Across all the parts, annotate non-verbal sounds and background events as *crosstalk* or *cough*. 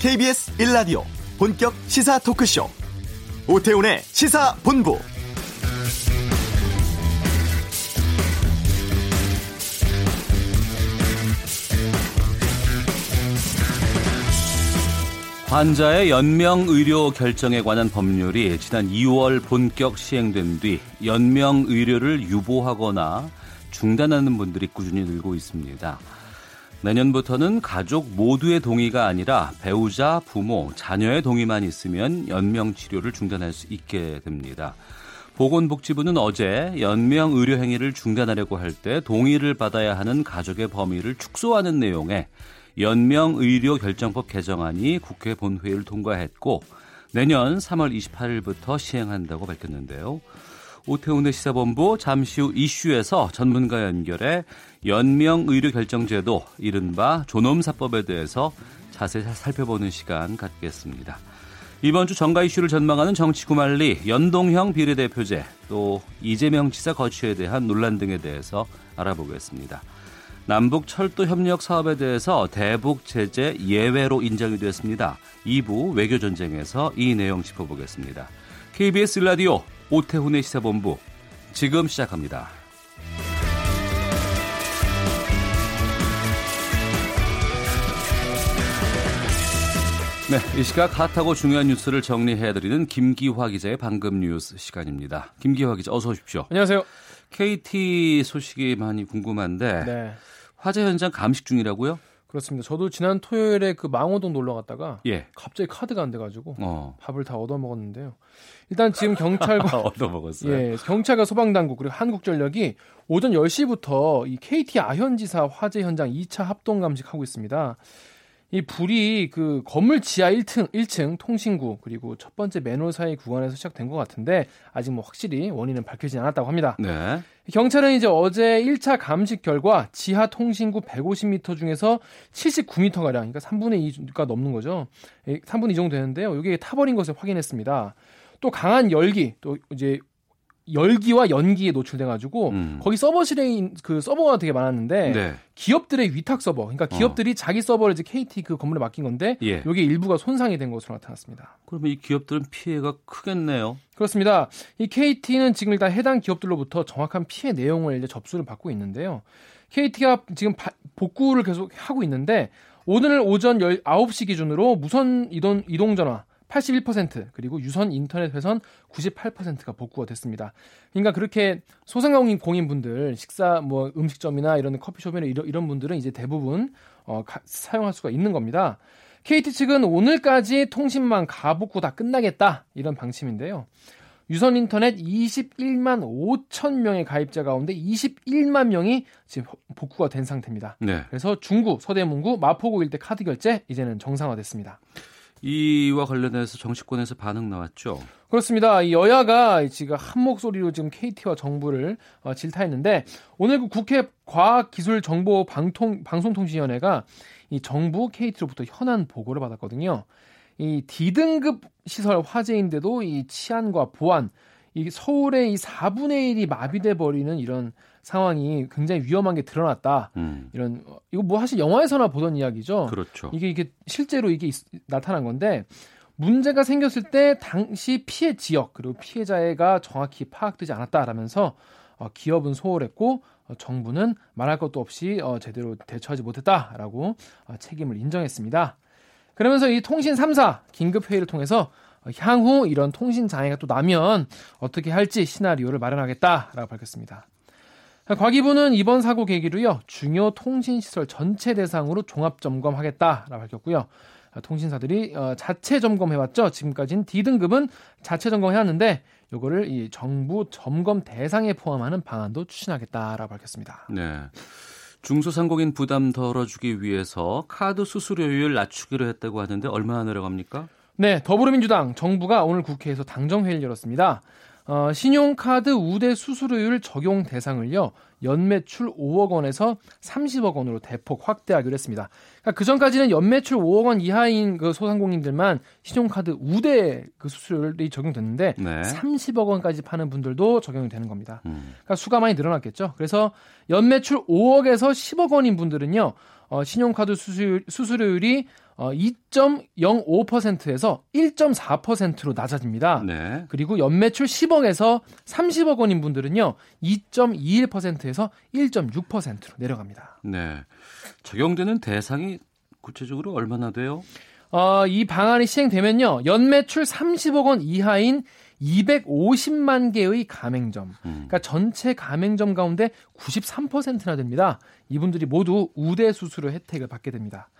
KBS 1라디오 본격 시사 토크쇼 오태훈의 시사본부 환자의 연명 의료 결정에 관한 법률이 지난 2월 본격 시행된 뒤 연명 의료를 유보하거나 중단하는 분들이 꾸준히 늘고 있습니다. 내년부터는 가족 모두의 동의가 아니라 배우자, 부모, 자녀의 동의만 있으면 연명 치료를 중단할 수 있게 됩니다. 보건복지부는 어제 연명 의료 행위를 중단하려고 할 때 동의를 받아야 하는 가족의 범위를 축소하는 내용의 연명 의료 결정법 개정안이 국회 본회의를 통과했고 내년 3월 28일부터 시행한다고 밝혔는데요. 오태훈의 시사본부 잠시 후 이슈에서 전문가 연결해 연명 의료 결정제도 이른바 존엄사법에 대해서 자세히 살펴보는 시간 갖겠습니다. 이번 주 정가 이슈를 전망하는 정치구말리 연동형 비례대표제 또 이재명 지사 거취에 대한 논란 등에 대해서 알아보겠습니다. 남북 철도 협력 사업에 대해서 대북 제재 예외로 인정이 됐습니다. 2부 외교 전쟁에서 이 내용 짚어보겠습니다. KBS 라디오 오태훈의 시사본부 지금 시작합니다. 네, 이 시각 핫하고 중요한 뉴스를 정리해드리는 김기화 기자의 방금 뉴스 시간입니다. 김기화 기자 어서 오십시오. 안녕하세요. KT 소식이 많이 궁금한데 네. 화재 현장 감식 중이라고요? 그렇습니다. 저도 지난 토요일에 그 망원동 놀러 갔다가 예. 갑자기 카드가 안 돼가지고 어. 밥을 다 얻어 먹었는데요. 일단 지금 경찰과 *laughs* 얻어 먹었어요. 예, 경찰과 소방당국 그리고 한국전력이 오전 10시부터 이 KT 아현지사 화재 현장 2차 합동 감식하고 있습니다. 이 불이 그 건물 지하 1층, 1층 통신구 그리고 첫 번째 맨홀 사이 구간에서 시작된 것 같은데 아직 뭐 확실히 원인은 밝혀지지 않았다고 합니다. 네. 경찰은 이제 어제 1차 감식 결과 지하 통신구 150m 중에서 79m 가량, 그러니까 3분의 2가 넘는 거죠. 3분의 예, 2 정도 되는데요. 이게 타버린 것을 확인했습니다. 또 강한 열기, 또 이제 열기와 연기에 노출돼 가지고 음. 거기 서버실에 그 서버가 되게 많았는데 네. 기업들의 위탁 서버, 그러니까 어. 기업들이 어. 자기 서버를 이제 KT 그 건물에 맡긴 건데 예. 여기 일부가 손상이 된 것으로 나타났습니다. 그러면 이 기업들은 피해가 크겠네요. 그렇습니다. 이 KT는 지금 일단 해당 기업들로부터 정확한 피해 내용을 이제 접수를 받고 있는데요. KT가 지금 바, 복구를 계속 하고 있는데 오늘 오전 19시 기준으로 무선 이동, 이동 전화 81% 그리고 유선 인터넷 회선 98%가 복구가 됐습니다. 그러니까 그렇게 소상공인 공인분들 식사 뭐 음식점이나 이런 커피숍이나 이런, 이런 분들은 이제 대부분 어, 가, 사용할 수가 있는 겁니다. KT 측은 오늘까지 통신망 가복구 다 끝나겠다 이런 방침인데요. 유선 인터넷 21만 5천 명의 가입자 가운데 21만 명이 지금 복구가 된 상태입니다. 네. 그래서 중구, 서대문구, 마포구 일대 카드 결제 이제는 정상화됐습니다. 이와 관련해서 정치권에서 반응 나왔죠. 그렇습니다. 여야가 지금 한 목소리로 지금 KT와 정부를 어, 질타했는데 오늘 그 국회 과학기술정보방통 방송통신위원회가 이 정부 KT로부터 현안 보고를 받았거든요. 이 D등급 시설 화재인데도 이 치안과 보안, 이 서울의 이 4분의 1이 마비돼 버리는 이런 상황이 굉장히 위험한 게 드러났다. 음. 이런 이거 뭐 사실 영화에서나 보던 이야기죠. 그렇죠. 이게 이게 실제로 이게 있, 나타난 건데 문제가 생겼을 때 당시 피해 지역 그리고 피해자가 정확히 파악되지 않았다라면서 어, 기업은 소홀했고 어, 정부는 말할 것도 없이 어, 제대로 대처하지 못했다라고 어, 책임을 인정했습니다. 그러면서 이 통신 3사 긴급 회의를 통해서 어, 향후 이런 통신 장애가 또 나면 어떻게 할지 시나리오를 마련하겠다라고 밝혔습니다. 과기부는 이번 사고 계기로요 중요 통신시설 전체 대상으로 종합 점검하겠다라고 밝혔고요. 통신사들이 어, 자체 점검해왔죠. 지금까지는 D등급은 자체 점검해왔는데 요거를 이 정부 점검 대상에 포함하는 방안도 추진하겠다라고 밝혔습니다. 네. 중소상공인 부담 덜어주기 위해서 카드 수수료율 낮추기로 했다고 하는데 얼마나 내려갑니까? 네, 더불어민주당 정부가 오늘 국회에서 당정회의를 열었습니다. 어, 신용카드 우대 수수료율 적용 대상을요 연매출 5억 원에서 30억 원으로 대폭 확대하기로 했습니다. 그러니까 그 전까지는 연매출 5억 원 이하인 그 소상공인들만 신용카드 우대 그 수수료율이 적용됐는데 네. 30억 원까지 파는 분들도 적용이 되는 겁니다. 음. 그러니까 수가 많이 늘어났겠죠. 그래서 연매출 5억에서 10억 원인 분들은요 어, 신용카드 수수율, 수수료율이 어, 2.05%에서 1.4%로 낮아집니다. 네. 그리고 연매출 10억에서 30억 원인 분들은요, 2.21%에서 1.6%로 내려갑니다. 네. 적용되는 대상이 구체적으로 얼마나 돼요? 어, 이 방안이 시행되면요, 연매출 30억 원 이하인 250만 개의 가맹점, 음. 그러니까 전체 가맹점 가운데 93%나 됩니다. 이분들이 모두 우대 수수료 혜택을 받게 됩니다.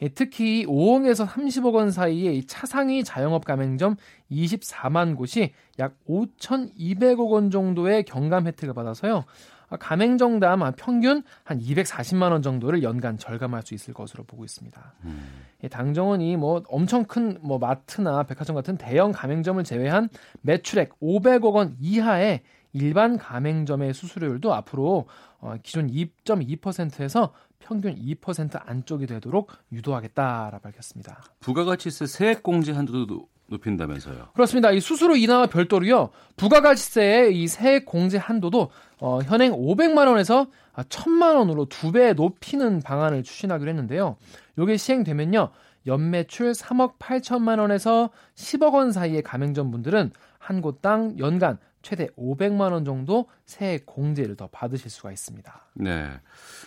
예, 특히 5억에서 30억 원 사이의 차상위 자영업 가맹점 24만 곳이 약 5,200억 원 정도의 경감 혜택을 받아서요. 아, 가맹점당 평균 한 240만 원 정도를 연간 절감할 수 있을 것으로 보고 있습니다. 음. 예, 당정원이 뭐 엄청 큰 뭐 마트나 백화점 같은 대형 가맹점을 제외한 매출액 500억 원 이하의 일반 가맹점의 수수료율도 앞으로 어, 기존 2.2%에서 평균 2% 안쪽이 되도록 유도하겠다라 밝혔습니다. 부가가치세 세액 공제 한도도 높인다면서요. 그렇습니다. 이 수수료 인하와 별도로요. 부가가치세의 이 세액 공제 한도도 어, 현행 500만 원에서 1000만 원으로 두 배 높이는 방안을 추진하기로 했는데요. 이게 시행되면요. 연매출 3억 8천만 원에서 10억 원 사이의 가맹점 분들은 한 곳당 연간 최대 500만 원 정도 세액 공제를 더 받으실 수가 있습니다. 네.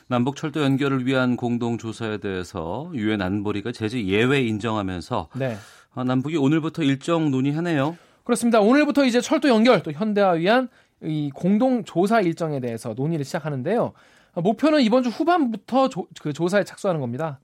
남북 철도 연결을 위한 공동 조사에 대해서 유엔 안보리가 제재 예외 인정하면서 네. 아, 남북이 오늘부터 일정 논의하네요. 그렇습니다. 오늘부터 이제 철도 연결 또 현대화 위한 이 공동 조사 일정에 대해서 논의를 시작하는데요. 목표는 이번 주 후반부터 조, 그 조사에 착수하는 겁니다.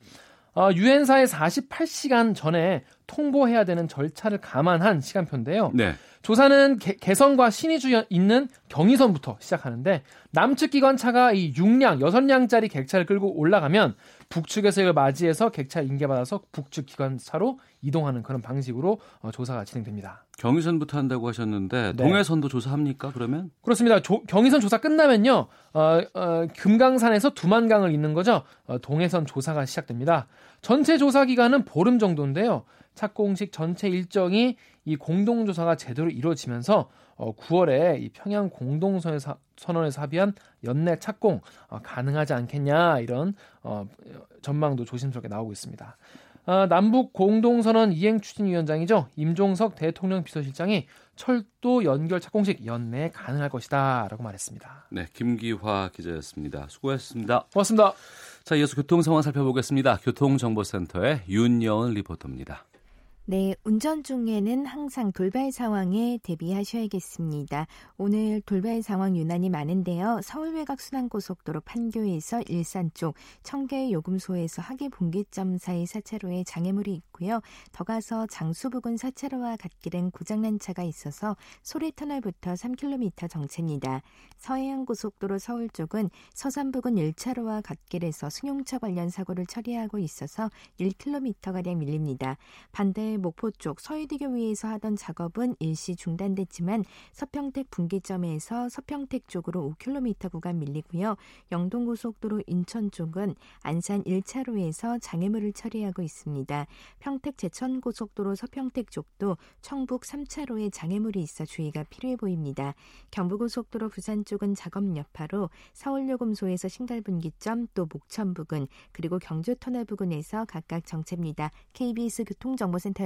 어, 유엔사에 48시간 전에 통보해야 되는 절차를 감안한 시간표인데요. 네. 조사는 개, 개성과 신의주 있는 경의선부터 시작하는데 남측 기관차가 이 6량, 6량짜리 객차를 끌고 올라가면 북측에서 이걸 맞이해서 객차 인계받아서 북측 기관차로 이동하는 그런 방식으로 어, 조사가 진행됩니다. 경의선부터 한다고 하셨는데 네. 동해선도 조사합니까? 그러면? 그렇습니다. 조, 경의선 조사 끝나면요, 어, 어, 금강산에서 두만강을 잇는 거죠. 어, 동해선 조사가 시작됩니다. 전체 조사 기간은 보름 정도인데요. 착공식 전체 일정이 이 공동조사가 제대로 이루어지면서 어, 9월에 이 평양 공동선언에서 선언에서 합의한 연내 착공 어, 가능하지 않겠냐 이런 어, 전망도 조심스럽게 나오고 있습니다. 어, 남북 공동선언 이행 추진위원장이죠 임종석 대통령 비서실장이 철도 연결 착공식 연내에 가능할 것이다라고 말했습니다. 네, 김기화 기자였습니다. 수고하셨습니다. 고맙습니다. 자, 이어서 교통 상황 살펴보겠습니다. 교통정보센터의 윤여은 리포터입니다. 네, 운전 중에는 항상 돌발 상황에 대비하셔야겠습니다. 오늘 돌발 상황 유난히 많은데요. 서울 외곽 순환고속도로 판교에서 일산 쪽, 청계 요금소에서 하계 분기점 사이 4차로에 장애물이 있고요. 더 가서 장수 부근 4차로와 갓길엔 고장난 차가 있어서 소래터널부터 3km 정체입니다. 서해안 고속도로 서울 쪽은 서산 부근 1차로와 갓길에서 승용차 관련 사고를 처리하고 있어서 1km가량 밀립니다. 반대 목포 쪽 서해대교 위에서 하던 작업은 일시 중단됐지만 서평택 분기점에서 서평택 쪽으로 5km 구간 밀리고요. 영동고속도로 인천 쪽은 안산 1차로에서 장애물을 처리하고 있습니다. 평택 제천고속도로 서평택 쪽도 청북 3차로에 장애물이 있어 주의가 필요해 보입니다. 경부고속도로 부산 쪽은 작업 여파로 서울요금소에서 신갈분기점 또 목천 부근 그리고 경주터널 부근에서 각각 정체입니다. KBS 교통정보센터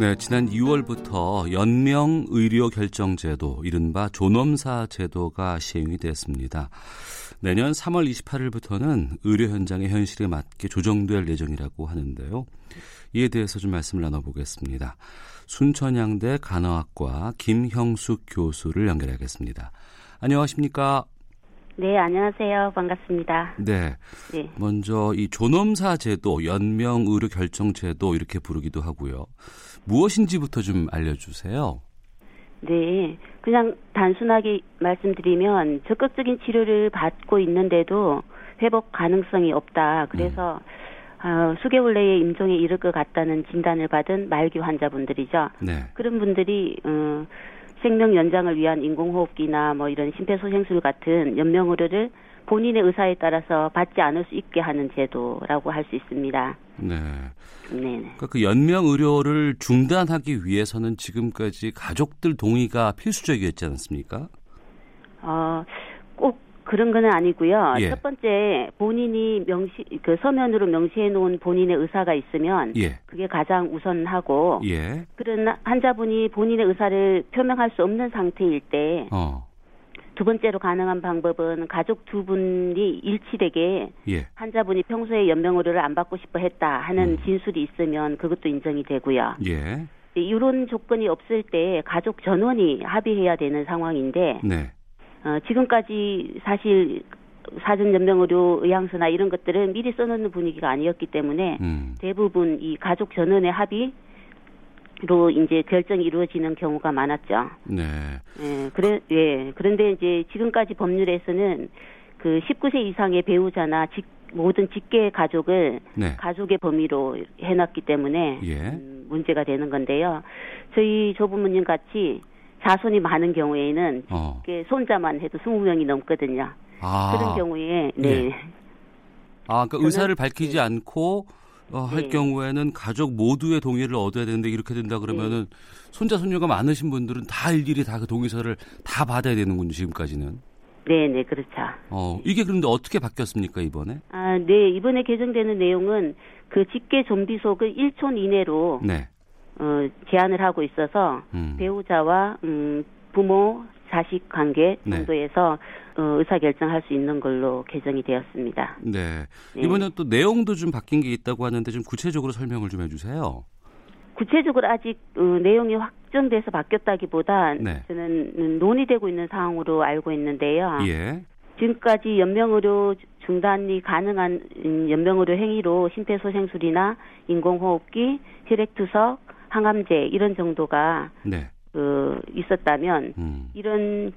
네, 지난 2월부터 연명 의료 결정 제도, 이른바 존엄사 제도가 시행이 됐습니다. 내년 3월 28일부터는 의료 현장의 현실에 맞게 조정될 예정이라고 하는데요. 이에 대해서 좀 말씀을 나눠보겠습니다. 순천향대 간호학과 김형숙 교수를 연결하겠습니다. 안녕하십니까? 네, 안녕하세요. 반갑습니다. 네. 네. 먼저 이 존엄사 제도, 연명 의료 결정 제도 이렇게 부르기도 하고요. 무엇인지부터 좀 알려주세요. 네. 그냥 단순하게 말씀드리면 적극적인 치료를 받고 있는데도 회복 가능성이 없다. 그래서 어, 수개월 내에 임종에 이를 것 같다는 진단을 받은 말기 환자분들이죠. 네. 그런 분들이 어, 생명 연장을 위한 인공호흡기나 뭐 이런 심폐소생술 같은 연명 의료를 본인의 의사에 따라서 받지 않을 수 있게 하는 제도라고 할 수 있습니다. 네. 네. 그러니까 그 연명 의료를 중단하기 위해서는 지금까지 가족들 동의가 필수적이었지 않습니까? 어, 꼭 그런 건 아니고요. 예. 첫 번째 본인이 명시 그 서면으로 명시해 놓은 본인의 의사가 있으면 예. 그게 가장 우선하고 예. 그런 환자분이 본인의 의사를 표명할 수 없는 상태일 때 두 어. 번째로 가능한 방법은 가족 두 분이 일치되게 예. 환자분이 평소에 연명 의료를 안 받고 싶어 했다 하는 음. 진술이 있으면 그것도 인정이 되고요. 예. 이런 조건이 없을 때 가족 전원이 합의해야 되는 상황인데 네. 어, 지금까지 사실 사전 연명 의료 의향서나 이런 것들은 미리 써놓는 분위기가 아니었기 때문에 음. 대부분 이 가족 전원의 합의 로 이제 결정이 이루어지는 경우가 많았죠. 네. 예, 그래, 예. 그런데 이제 지금까지 법률에서는 그 19세 이상의 배우자나 직, 모든 직계 가족을 네. 가족의 범위로 해놨기 때문에 예. 음, 문제가 되는 건데요. 저희 조부모님 같이 자손이 많은 경우에는 어. 손자만 해도 20명이 넘거든요. 아. 그런 경우에 네. 예. 아, 그러니까 저는- 의사를 밝히지 않고 어, 할 네. 경우에는 가족 모두의 동의를 얻어야 되는데 이렇게 된다 그러면은 손자 손녀가 많으신 분들은 다 일일이 다 그 동의서를 다 받아야 되는군요 지금까지는. 네, 네, 그렇죠. 어 이게 그런데 어떻게 바뀌었습니까 이번에? 아, 네, 이번에 개정되는 내용은 그 직계 좀비속을 1촌 이내로 네. 어, 제한을 하고 있어서 음. 배우자와 음, 부모, 자식 관계 네. 정도에서 어, 의사 결정할 수 있는 걸로 개정이 되었습니다. 네. 네. 이번에 또 내용도 좀 바뀐 게 있다고 하는데 좀 구체적으로 설명을 좀 해주세요. 구체적으로 아직 어, 내용이 확정돼서 바뀌었다기보다 네. 저는 음, 논의되고 있는 사항으로 알고 있는데요. 예. 지금까지 연명의료 중단이 가능한 음, 연명의료 행위로 심폐소생술이나 인공호흡기, 혈액투석, 항암제 이런 정도가 네. 그 있었다면 음. 이런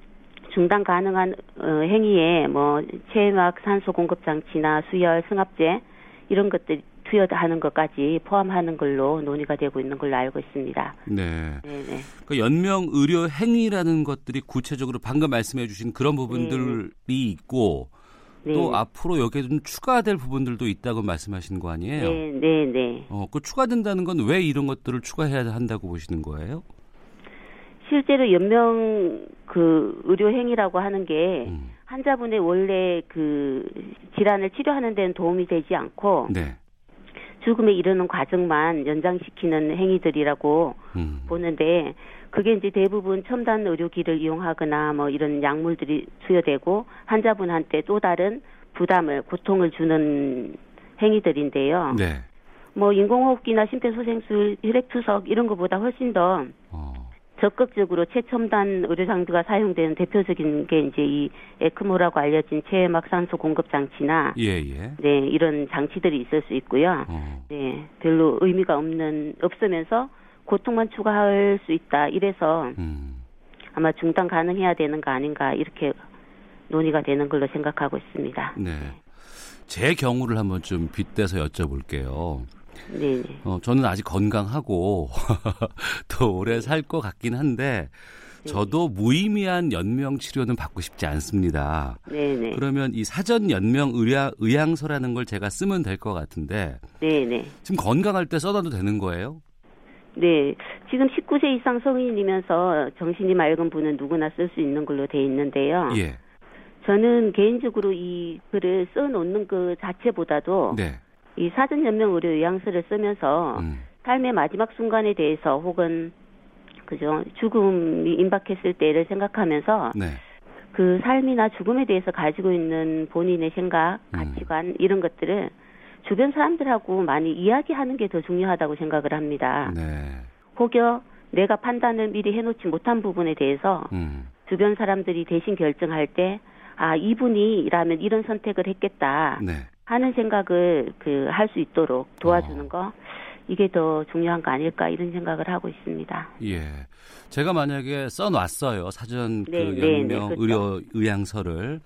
중단 가능한 어, 행위에 뭐 체막 산소 공급 장치나 수혈 승합제 이런 것들 투여하는 것까지 포함하는 걸로 논의가 되고 있는 걸로 알고 있습니다. 네. 네, 네. 그 연명 의료 행위라는 것들이 구체적으로 방금 말씀해 주신 그런 부분들이 있고 네. 또 앞으로 여기에 좀 추가될 부분들도 있다고 말씀하신 거 아니에요? 네, 네, 네. 어, 그 추가된다는 건 왜 이런 것들을 추가해야 한다고 보시는 거예요? 실제로 연명 그 의료 행위라고 하는 게 음. 환자분의 원래 그 질환을 치료하는 데는 도움이 되지 않고 네. 죽음에 이르는 과정만 연장시키는 행위들이라고 음. 보는데 그게 이제 대부분 첨단 의료기를 이용하거나 뭐 이런 약물들이 투여되고 환자분한테 또 다른 부담을 고통을 주는 행위들인데요. 네. 뭐 인공호흡기나 심폐소생술, 혈액투석 이런 것보다 훨씬 더 어. 적극적으로 최첨단 의료 장비가 사용되는 대표적인 게 이제 이 에크모라고 알려진 체막 산소 공급 장치나 예, 예. 네 이런 장치들이 있을 수 있고요. 어. 네 별로 의미가 없는 없으면서 고통만 추가할 수 있다 이래서 음. 아마 중단 가능해야 되는 거 아닌가 이렇게 논의가 되는 걸로 생각하고 있습니다. 네. 제 경우를 한번 좀 빗대서 여쭤볼게요. 네, 네. 어, 저는 아직 건강하고 *laughs* 또 오래 살 것 같긴 한데 저도 무의미한 연명 치료는 받고 싶지 않습니다. 네, 네. 그러면 이 사전 연명 의향, 의향서라는 걸 제가 쓰면 될 것 같은데 네, 네. 지금 건강할 때 써놔도 되는 거예요? 네. 지금 19세 이상 성인이면서 정신이 맑은 분은 누구나 쓸 수 있는 걸로 돼 있는데요. 예. 저는 개인적으로 이 글을 써놓는 그 자체보다도 네. 이 사전 연명 의료 의향서를 쓰면서 음. 삶의 마지막 순간에 대해서 혹은 그죠 죽음이 임박했을 때를 생각하면서 네. 그 삶이나 죽음에 대해서 가지고 있는 본인의 생각, 음. 가치관 이런 것들을 주변 사람들하고 많이 이야기하는 게 더 중요하다고 생각을 합니다. 네. 혹여 내가 판단을 미리 해놓지 못한 부분에 대해서 음. 주변 사람들이 대신 결정할 때, 아, 이분이라면 이런 선택을 했겠다 네. 하는 생각을 그 할 수 있도록 도와주는 어. 거, 이게 더 중요한 거 아닐까 이런 생각을 하고 있습니다. 예. 제가 만약에 써놨어요. 사전 네, 그 네, 연명 네, 그렇죠. 의료 의향서를.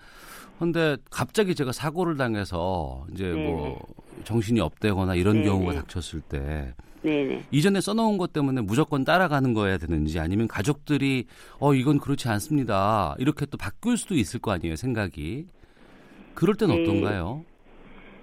근데 갑자기 제가 사고를 당해서 이제 네, 뭐 정신이 없대거나 이런. 경우가 닥쳤을 때 네네. 이전에 써놓은 것 때문에 무조건 따라가는 거야 되는지 아니면 가족들이 어 이건 그렇지 않습니다 이렇게 또 바뀔 수도 있을 거 아니에요 생각이 그럴 땐 네. 어떤가요?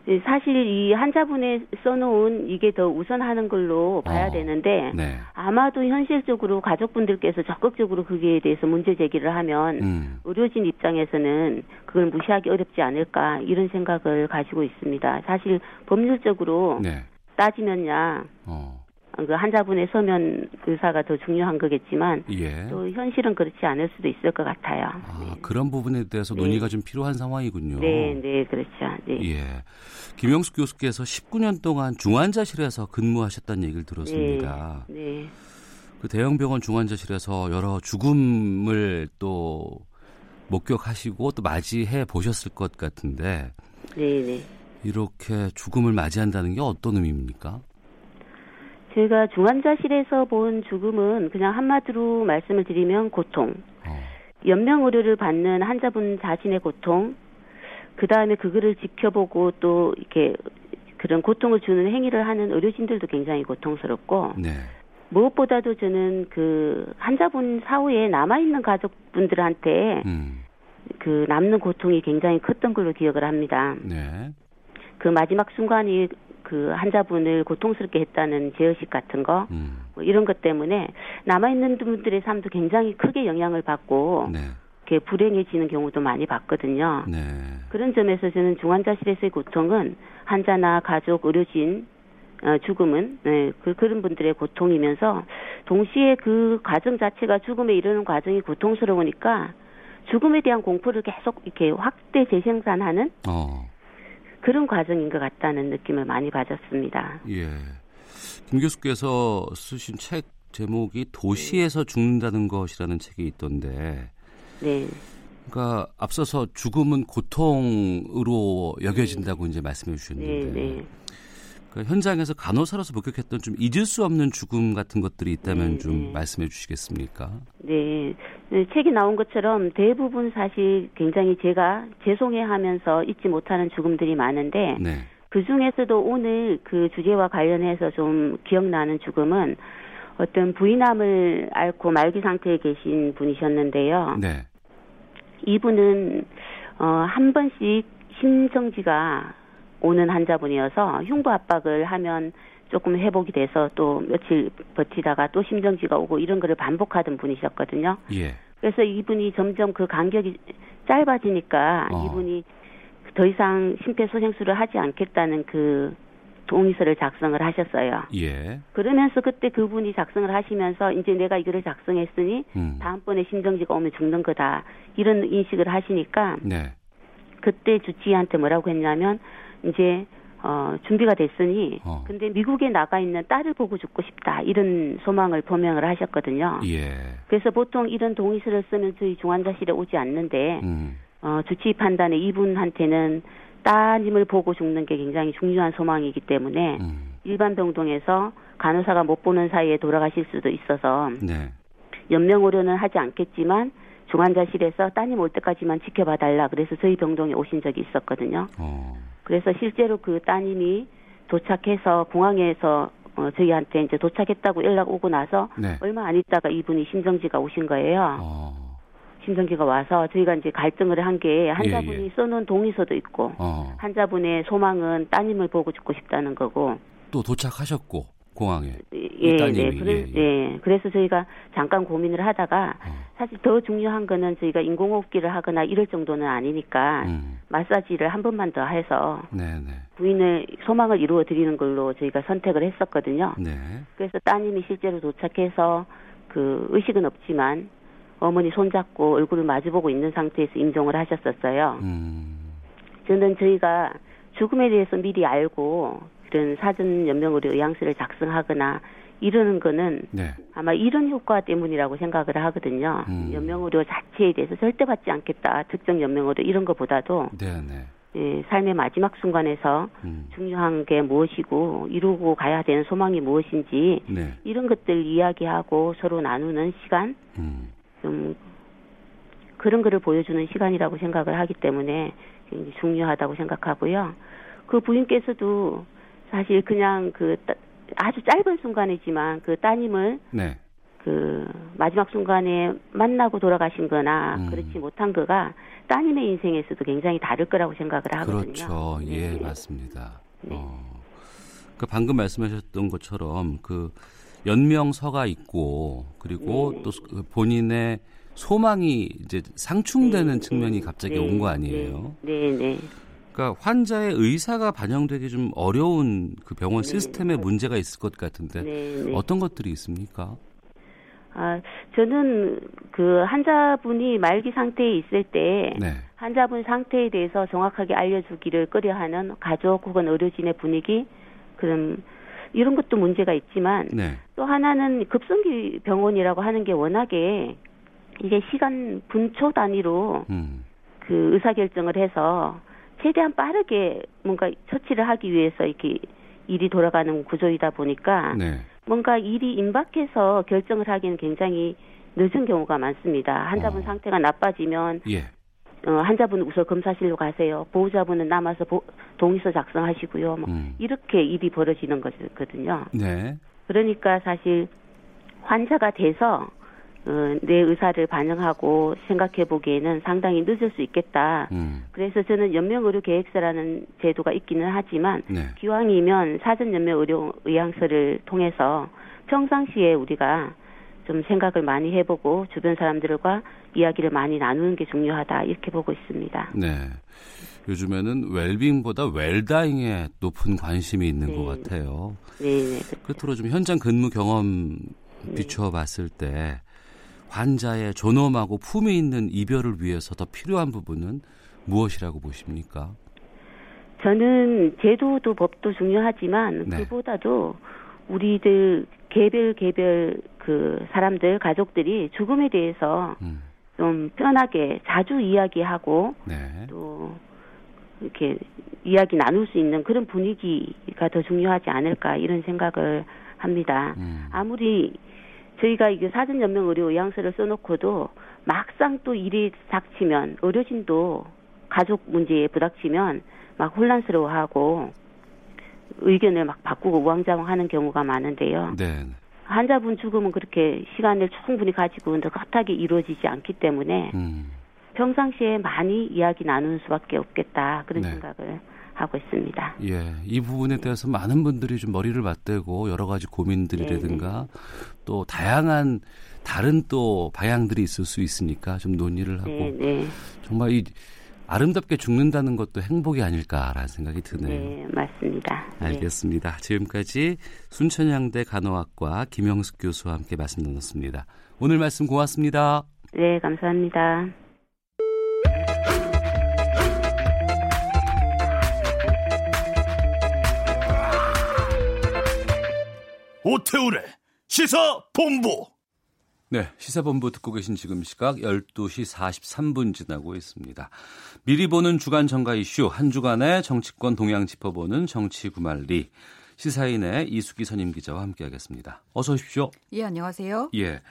네, 사실 이 한자분에 써놓은 이게 더 우선하는 걸로 봐야 어, 되는데 네. 아마도 현실적으로 가족분들께서 적극적으로 거기에 대해서 문제 제기를 하면 음. 의료진 입장에서는 그걸 무시하기 어렵지 않을까 이런 생각을 가지고 있습니다. 사실 법률적으로 네. 따지면야 어. 그 한자분의 서면 의사가 더 중요한 거겠지만 예. 또 현실은 그렇지 않을 수도 있을 것 같아요. 아, 그런 부분에 대해서 네. 논의가 좀 필요한 상황이군요. 네, 네, 그렇죠. 네. 예. 김영숙 교수께서 19년 동안 중환자실에서 근무하셨다는 얘기를 들었습니다. 네. 그 대형 병원 중환자실에서 여러 죽음을 또 목격하시고 또 맞이해 보셨을 것 같은데 네, 네. 이렇게 죽음을 맞이한다는 게 어떤 의미입니까? 제가 중환자실에서 본 죽음은 그냥 한마디로 말씀을 드리면 고통. 어, 연명 의료를 받는 환자분 자신의 고통, 그 다음에 그거를 지켜보고 또 이렇게 그런 고통을 주는 행위를 하는 의료진들도 굉장히 고통스럽고, 네. 무엇보다도 저는 그 환자분 사후에 남아있는 가족분들한테 음. 그 남는 고통이 굉장히 컸던 걸로 기억을 합니다. 네. 그 마지막 순간이 그 환자분을 고통스럽게 했다는 제어식 같은 거, 음. 뭐 이런 것 때문에 남아있는 분들의 삶도 굉장히 크게 영향을 받고, 네. 이렇게 불행해지는 경우도 많이 봤거든요. 네. 그런 점에서 저는 중환자실에서의 고통은 환자나 가족, 의료진, 어, 죽음은 네, 그, 그런 분들의 고통이면서 동시에 그 과정 자체가 죽음에 이르는 과정이 고통스러우니까 죽음에 대한 공포를 계속 이렇게 확대 재생산하는 어. 그런 과정인 것 같다는 느낌을 많이 받았습니다. 예. 김 교수께서 쓰신 책 제목이 도시에서 죽는다는 것이라는 책이 있던데 네, 그러니까 앞서서 죽음은 고통으로 여겨진다고 이제 말씀해 네, 주셨는데 네. 그러니까 현장에서 간호사로서 목격했던 좀 잊을 수 없는 죽음 같은 것들이 있다면 네, 좀 네. 말씀해 주시겠습니까? 네, 네, 책이 나온 것처럼 대부분 사실 굉장히 제가 죄송해하면서 잊지 못하는 죽음들이 많은데 네. 그 중에서도 오늘 그 주제와 관련해서 좀 기억나는 죽음은 어떤 부인암을 앓고 말기 상태에 계신 분이셨는데요. 네. 이분은 어, 한 번씩 심정지가 오는 환자분이어서 흉부 압박을 하면 조금 회복이 돼서 또 며칠 버티다가 또 심정지가 오고 이런 거를 반복하던 분이셨거든요. 예. 그래서 이분이 점점 그 간격이 짧아지니까 어. 이분이 더 이상 심폐소생술을 하지 않겠다는 그 동의서를 작성을 하셨어요. 예. 그러면서 그때 그분이 작성을 하시면서 이제 내가 이거를 작성했으니 음. 다음번에 심정지가 오면 죽는 거다 이런 인식을 하시니까 네. 그때 주치의한테 뭐라고 했냐면 이제 어 준비가 됐으니 어. 근데 미국에 나가 있는 딸을 보고 죽고 싶다 이런 소망을 표명을 하셨거든요. 예. 그래서 보통 이런 동의서를 쓰면 저희 중환자실에 오지 않는데 음. 어, 주치의 판단에 이분한테는 따님을 보고 죽는 게 굉장히 중요한 소망이기 때문에 음. 일반 병동에서 간호사가 못 보는 사이에 돌아가실 수도 있어서 네. 연명의료는 하지 않겠지만 중환자실에서 따님 올 때까지만 지켜봐 달라 그래서 저희 병동에 오신 적이 있었거든요. 어. 그래서 실제로 그 따님이 도착해서 공항에서 어, 저희한테 이제 도착했다고 연락 오고 나서 네. 얼마 안 있다가 이분이 심정지가 오신 거예요. 어. 심정지가 와서 저희가 이제 갈등을 한 게 환자분이 예, 예. 써놓은 동의서도 있고 어. 환자분의 소망은 따님을 보고 죽고 싶다는 거고 또 도착하셨고 공항에. 예, 따님이, 네, 그래, 예, 예, 예. 그래서 저희가 잠깐 고민을 하다가 어. 사실 더 중요한 거는 저희가 인공호흡기를 하거나 이럴 정도는 아니니까 음. 마사지를 한 번만 더 해서 네, 네. 부인의 소망을 이루어 드리는 걸로 저희가 선택을 했었거든요. 네. 그래서 따님이 실제로 도착해서 그 의식은 없지만 어머니 손잡고 얼굴을 마주보고 있는 상태에서 임종을 하셨었어요. 음. 저는 저희가 죽음에 대해서 미리 알고 그런 사전 연명의료 의향서를 작성하거나 이러는 거는 네. 아마 이런 효과 때문이라고 생각을 하거든요. 음. 연명의료 자체에 대해서 절대 받지 않겠다. 특정 연명의료 이런 것보다도 네, 네. 예, 삶의 마지막 순간에서 음. 중요한 게 무엇이고 이루고 가야 되는 소망이 무엇인지 네. 이런 것들 이야기하고 서로 나누는 시간 음. 좀 그런 거를 보여주는 시간이라고 생각을 하기 때문에 굉장히 중요하다고 생각하고요. 그 부인께서도 사실 그냥 그 따, 아주 짧은 순간이지만 그 따님을 네. 그 마지막 순간에 만나고 돌아가신 거나 음. 그렇지 못한 거가 따님의 인생에서도 굉장히 다를 거라고 생각을 하거든요. 그렇죠. 예, 네. 맞습니다. 네. 어. 그 방금 말씀하셨던 것처럼 그 연명서가 있고 그리고 네. 또그 본인의 소망이 이제 상충되는 네, 측면이 네, 갑자기 네, 온거 아니에요? 네, 네. 그러니까 환자의 의사가 반영되기 좀 어려운 그 병원 네, 시스템에 네. 문제가 있을 것 같은데 네, 네. 어떤 것들이 있습니까? 아, 저는 그 환자분이 말기 상태에 있을 때 네. 환자분 상태에 대해서 정확하게 알려주기를 꺼려하는 가족 혹은 의료진의 분위기 그런 이런 것도 문제가 있지만 네. 또 하나는 급성기 병원이라고 하는 게 워낙에 이게 시간 분초 단위로 음. 그 의사 결정을 해서 최대한 빠르게 뭔가 처치를 하기 위해서 이렇게 일이 돌아가는 구조이다 보니까 네. 뭔가 일이 임박해서 결정을 하기는 굉장히 늦은 경우가 많습니다. 환자분 어. 상태가 나빠지면 예. 어, 환자분은 우선 검사실로 가세요. 보호자분은 남아서 보- 동의서 작성하시고요. 뭐 음. 이렇게 일이 벌어지는 거거든요. 네. 그러니까 사실 환자가 돼서 어, 내 의사를 반영하고 생각해 보기에는 상당히 늦을 수 있겠다. 음. 그래서 저는 연명의료 계획서라는 제도가 있기는 하지만 네. 기왕이면 사전 연명 의료 의향서를 통해서 평상시에 우리가 좀 생각을 많이 해보고 주변 사람들과 이야기를 많이 나누는 게 중요하다 이렇게 보고 있습니다. 네. 요즘에는 웰빙보다 웰다잉에 높은 관심이 있는 네. 것 같아요. 네, 끝으로 좀 현장 근무 경험 네. 비추어 봤을 때 환자의 존엄하고 품위 있는 이별을 위해서 더 필요한 부분은 무엇이라고 보십니까? 저는 제도도 법도 중요하지만 네. 그보다도 우리들 개별 개별 그 사람들 가족들이 죽음에 대해서 음. 좀 편하게 자주 이야기하고 네. 또 이렇게 이야기 나눌 수 있는 그런 분위기가 더 중요하지 않을까 이런 생각을 합니다. 음. 아무리 저희가 이게 사전 연명 의료 의향서를 써놓고도 막상 또 일이 닥치면 의료진도 가족 문제에 부닥치면 막 혼란스러워하고 의견을 막 바꾸고 우왕좌왕하는 경우가 많은데요. 네. 환자분 죽음은 그렇게 시간을 충분히 가지고 느긋하게 이루어지지 않기 때문에 음. 평상시에 많이 이야기 나누는 수밖에 없겠다 그런 네. 생각을 하고 있습니다. 예, 이 부분에 대해서 많은 분들이 좀 머리를 맞대고 여러 가지 고민들이라든가 또 다양한 다른 또 방향들이 있을 수 있으니까 좀 논의를 하고 네, 네, 정말 이 아름답게 죽는다는 것도 행복이 아닐까라는 생각이 드네요. 네, 맞습니다. 네. 알겠습니다. 지금까지 순천향대 간호학과 김영숙 교수와 함께 말씀 나눴습니다. 오늘 말씀 고맙습니다. 네, 감사합니다. 오태우래 시사 본부 네, 시사본부 듣고 계신 지금 시각 12시 43분 지나고 있습니다. 미리 보는 주간 정가 이슈 한 주간의 정치권 동향 짚어보는 정치 구말리 시사인의 이수기 선임 기자와 함께하겠습니다. 어서 오십시오. 예, 안녕하세요. 예.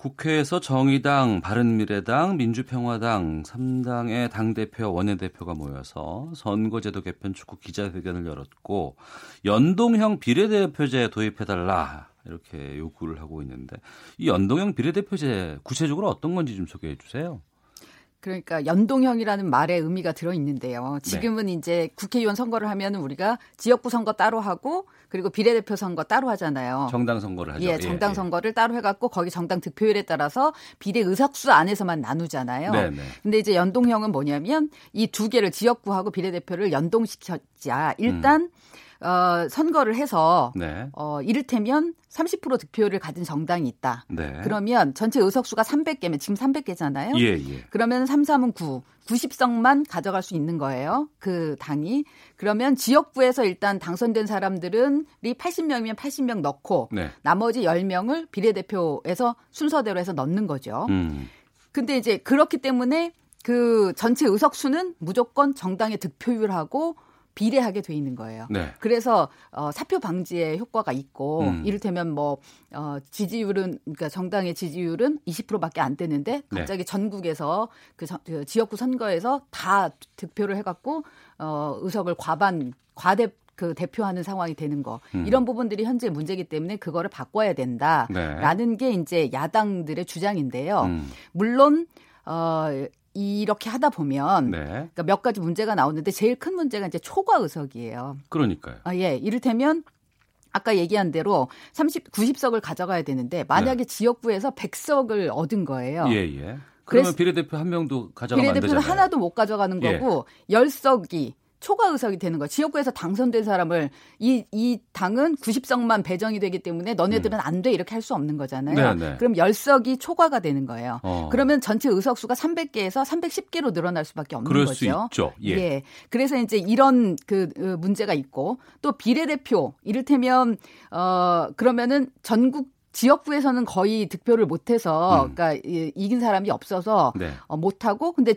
국회에서 정의당, 바른미래당, 민주평화당 3당의 당대표, 원내대표가 모여서 선거제도 개편 촉구 기자회견을 열었고 연동형 비례대표제 도입해달라 이렇게 요구를 하고 있는데 이 연동형 비례대표제 구체적으로 어떤 건지 좀 소개해 주세요. 그러니까 연동형이라는 말에 의미가 들어 있는데요. 지금은 네. 이제 국회의원 선거를 하면 우리가 지역구 선거 따로 하고 그리고 비례대표 선거 따로 하잖아요. 정당 선거를 하죠. 예, 정당 선거를 따로 해갖고 거기 정당 득표율에 따라서 비례 의석수 안에서만 나누잖아요. 네, 네. 근데 이제 연동형은 뭐냐면 이 두 개를 지역구하고 비례대표를 연동시켰자 일단 어, 선거를 해서 네. 어, 이를테면 30% 득표율을 가진 정당이 있다. 네. 그러면 전체 의석수가 300개면 지금 300개잖아요. 예, 예. 그러면 3, 3은 9. 90석만 가져갈 수 있는 거예요. 그 당이. 그러면 지역구에서 일단 당선된 사람들은 80명이면 80명 넣고 네. 나머지 10명을 비례대표에서 순서대로 해서 넣는 거죠. 음. 근데 이제 그렇기 때문에 그 전체 의석수는 무조건 정당의 득표율하고 비례하게 돼 있는 거예요. 네. 그래서 어, 사표 방지에 효과가 있고 음. 이를테면 뭐 어, 지지율은 그러니까 정당의 지지율은 20%밖에 안 되는데 네. 갑자기 전국에서 그, 저- 그 지역구 선거에서 다 득표를 해갖고 어, 의석을 과반 과대 그 대표하는 상황이 되는 거 음. 이런 부분들이 현재 문제이기 때문에 그거를 바꿔야 된다라는 네. 게 이제 야당들의 주장인데요. 음. 물론 어 이렇게 하다 보면 네. 그러니까 몇 가지 문제가 나오는데 제일 큰 문제가 이제 초과 의석이에요. 그러니까요. 아, 예. 이를테면 아까 얘기한 대로 30, 90석을 가져가야 되는데 만약에 지역구에서 100석을 얻은 거예요. 네. 예, 예. 그러면 비례대표 한 명도 가져가면 되잖아요. 하나도 못 가져가는 예. 거고 열 10석이 초과 의석이 되는 거예요. 지역구에서 당선된 사람을 이, 이 당은 90석만 배정이 되기 때문에 너네들은 안돼 이렇게 할 수 없는 거잖아요. 음. 네, 네. 그럼 10석이 초과가 되는 거예요. 어. 그러면 전체 의석수가 300개에서 310개로 늘어날 수밖에 없는 그럴 거죠. 수 있죠. 예. 그래서 이제 이런 그 어, 문제가 있고 또 비례대표 이를테면 어 그러면은 전국 지역구에서는 거의 득표를 못해서 음. 그러니까 이- 이긴 사람이 없어서 네. 어, 못하고 근데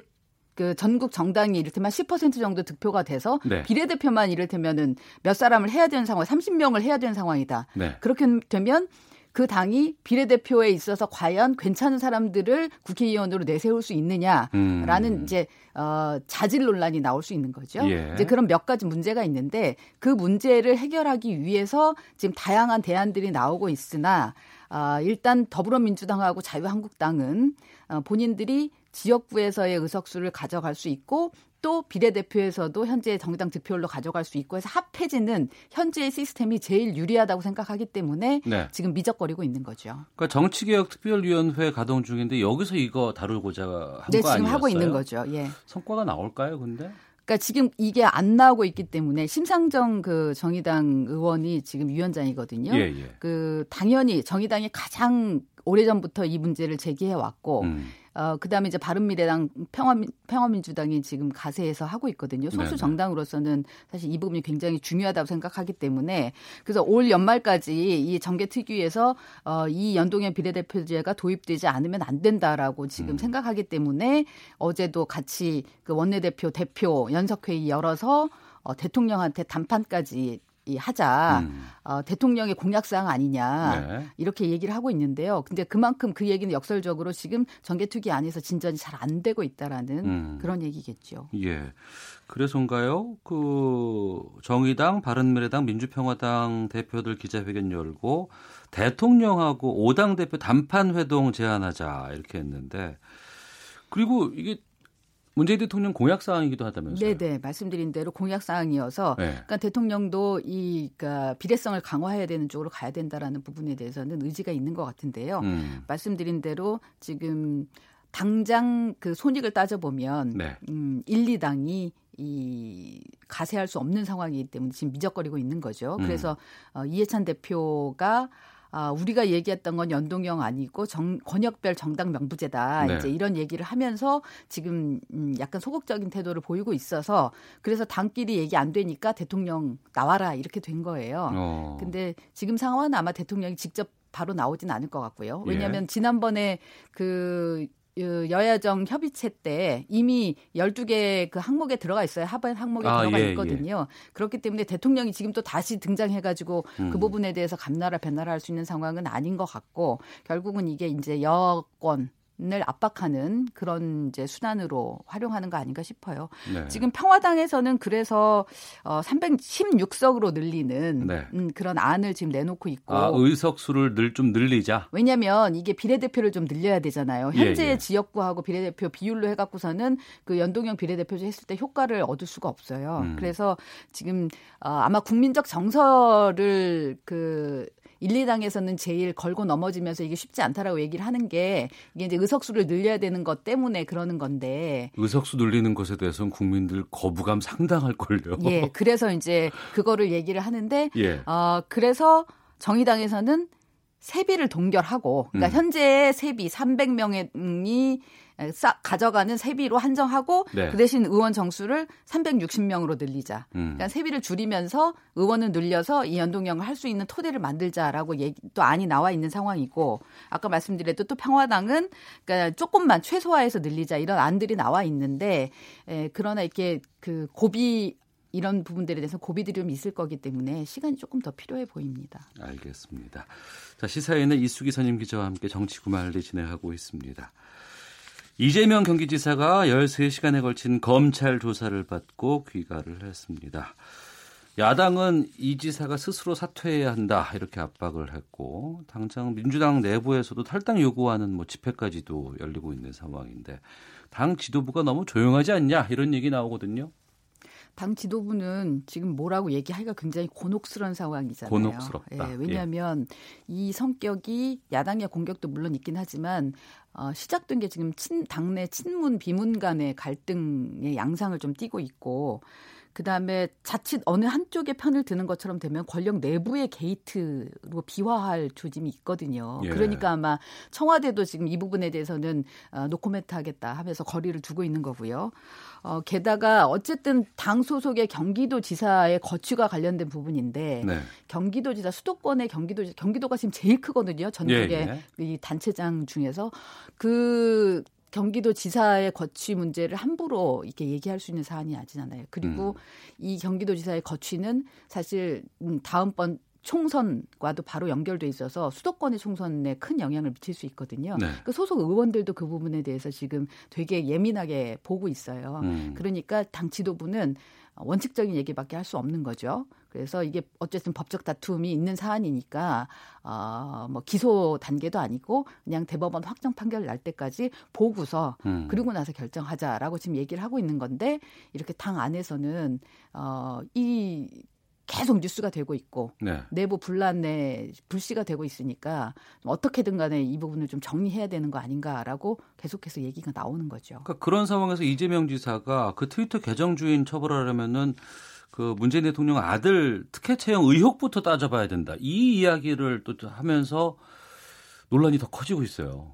그 전국 정당이 이를테면 10% 정도 득표가 돼서 네. 비례대표만 이를테면은 몇 사람을 해야 되는 상황, 30명을 해야 되는 상황이다. 네. 그렇게 되면 그 당이 비례대표에 있어서 과연 괜찮은 사람들을 국회의원으로 내세울 수 있느냐라는 음. 이제 어 자질 논란이 나올 수 있는 거죠. 예. 이제 그런 몇 가지 문제가 있는데 그 문제를 해결하기 위해서 지금 다양한 대안들이 나오고 있으나 아, 일단 더불어민주당하고 자유한국당은 어, 본인들이 지역구에서의 의석수를 가져갈 수 있고 또 비례대표에서도 현재 정당 득표율로 가져갈 수 있고 해서 합해지는 현재의 시스템이 제일 유리하다고 생각하기 때문에 네. 지금 미적거리고 있는 거죠. 그러니까 정치개혁 특별위원회 가동 중인데 여기서 이거 다루고자 한 네, 거 지금 아니었어요? 하고 있는 거죠. 예. 성과가 나올까요, 근데? 그러니까 지금 이게 안 나오고 있기 때문에 심상정 그 정의당 의원이 지금 위원장이거든요. 예, 예. 그 당연히 정의당이 가장 오래전부터 이 문제를 제기해 왔고 음. 어 그다음에 이제 바른미래당 평화민 평화민주당이 지금 가세해서 하고 있거든요. 소수. 정당으로서는 사실 이 부분이 굉장히 중요하다고 생각하기 때문에 그래서 올 연말까지 이 정계 특위에서 어 이 연동형 비례대표제가 도입되지 않으면 안 된다라고 지금 음. 생각하기 때문에 어제도 같이 그 원내대표 대표 연석회의 열어서 어 대통령한테 단판까지 이 하자. 음. 어, 대통령의 공약 사항 아니냐 네. 이렇게 얘기를 하고 있는데요. 근데 그만큼 그 얘기는 역설적으로 지금 정개특위 안에서 진전이 잘 안 되고 있다라는 음. 그런 얘기겠죠. 예. 그래서인가요? 그 정의당, 바른미래당, 민주평화당 대표들 기자회견 열고 대통령하고 5당 대표 단판 회동 제안하자 이렇게 했는데 그리고 이게 문재인 대통령 공약 사항이기도 하다면서요. 네네 말씀드린 대로 공약 사항이어서 네. 그러니까 대통령도 이 그러니까 비례성을 강화해야 되는 쪽으로 가야 된다라는 부분에 대해서는 의지가 있는 것 같은데요. 음. 말씀드린 대로 지금 당장 그 손익을 따져 보면 네. 음, 1, 2당이 이 가세할 수 없는 상황이기 때문에 지금 미적거리고 있는 거죠. 음. 그래서 어, 이해찬 대표가 아, 우리가 얘기했던 건 연동형 아니고 정, 권역별 정당 명부제다. 네. 이제 이런 얘기를 하면서 지금 음, 약간 소극적인 태도를 보이고 있어서 그래서 당끼리 얘기 안 되니까 대통령 나와라 이렇게 된 거예요. 어. 근데 지금 상황은 아마 대통령이 직접 바로 나오진 않을 것 같고요. 예. 왜냐하면 지난번에 그 여- 여야정 협의체 때 이미 12개 그 항목에 들어가 있어요. 하반 항목에 아, 들어가 예, 있거든요. 그렇기 때문에 대통령이 지금 또 다시 등장해 가지고 음. 그 부분에 대해서 감나라 배나라 할 수 있는 상황은 아닌 것 같고 결국은 이게 이제 여권 을 압박하는 그런 이제 수단으로 활용하는 거 아닌가 싶어요. 네. 지금 평화당에서는 그래서 어 316석으로 늘리는 네. 음, 그런 안을 지금 내놓고 있고 아, 의석 수를 늘 좀 늘리자. 왜냐하면 이게 비례대표를 좀 늘려야 되잖아요. 예, 현재 예. 의 지역구하고 비례대표 비율로 해갖고서는 그 연동형 비례대표제 했을 때 효과를 얻을 수가 없어요. 음. 그래서 지금 어, 아마 국민적 정서를 그 1, 2당에서는 제일 걸고 넘어지면서 이게 쉽지 않다라고 얘기를 하는 게 이게 이제 의석수를 늘려야 되는 것 때문에 그러는 건데 의석수 늘리는 것에 대해서는 국민들 거부감 상당할 걸요. 예, *laughs* 그래서 이제 그거를 얘기를 하는데 예. 어, 그래서 정의당에서는 세비를 동결하고, 그러니까 음. 현재 세비 300명이 싸, 가져가는 세비로 한정하고 네. 그 대신 의원 정수를 360명으로 늘리자. 음. 그러니까 세비를 줄이면서 의원을 늘려서 이 연동형을 할 수 있는 토대를 만들자라고 얘기, 또 안이 나와 있는 상황이고 아까 말씀드렸던 또 평화당은 그러니까 조금만 최소화해서 늘리자 이런 안들이 나와 있는데 에, 그러나 이렇게 그 고비 이런 부분들에 대해서 고비들이 좀 있을 거기 때문에 시간이 조금 더 필요해 보입니다. 알겠습니다. 자, 시사에는 이수기 선임 기자와 함께 정치 구말리 진행하고 있습니다. 이재명 경기지사가 13시간에 걸친 검찰 조사를 받고 귀가를 했습니다. 야당은 이 지사가 스스로 사퇴해야 한다 이렇게 압박을 했고 당장 민주당 내부에서도 탈당 요구하는 뭐 집회까지도 열리고 있는 상황인데 당 지도부가 너무 조용하지 않냐 이런 얘기 나오거든요. 당 지도부는 지금 뭐라고 얘기하기가 굉장히 곤혹스러운 상황이잖아요. 곤혹스럽다. 예, 왜냐하면 예. 이 성격이 야당의 공격도 물론 있긴 하지만 어, 시작된 게 지금 친, 당내 친문 비문 간의 갈등의 양상을 좀 띠고 있고 그다음에 자칫 어느 한쪽의 편을 드는 것처럼 되면 권력 내부의 게이트로 비화할 조짐이 있거든요. 예. 그러니까 아마 청와대도 지금 이 부분에 대해서는 어, 노코멘트 하겠다 하면서 거리를 두고 있는 거고요. 어, 게다가 어쨌든 당 소속의 경기도지사의 거취가 관련된 부분인데 네. 경기도지사 수도권의 경기도 경기도가 지금 제일 크거든요. 전국의 예, 예. 이 단체장 중에서 그 경기도 지사의 거취 문제를 함부로 이렇게 얘기할 수 있는 사안이 아니잖아요. 그리고 음. 이 경기도 지사의 거취는 사실 음, 다음번 총선과도 바로 연결돼 있어서 수도권의 총선에 큰 영향을 미칠 수 있거든요. 네. 그 소속 의원들도 그 부분에 대해서 지금 되게 예민하게 보고 있어요. 음. 그러니까 당 지도부는 원칙적인 얘기밖에 할 수 없는 거죠. 그래서 이게 어쨌든 법적 다툼이 있는 사안이니까 어뭐 기소 단계도 아니고 그냥 대법원 확정 판결 날 때까지 보고서 음. 그리고 나서 결정하자라고 지금 얘기를 하고 있는 건데 이렇게 당 안에서는 어이 계속 뉴스가 되고 있고 네. 내부 분란에 불씨가 되고 있으니까 어떻게든 간에 이 부분을 좀 정리해야 되는 거 아닌가라고 계속해서 얘기가 나오는 거죠. 그러니까 그런 상황에서 이재명 지사가 그 트위터 계정 주인 처벌하려면은 그 문재인 대통령 아들 특혜 채용 의혹부터 따져봐야 된다. 이 이야기를 또 하면서 논란이 더 커지고 있어요.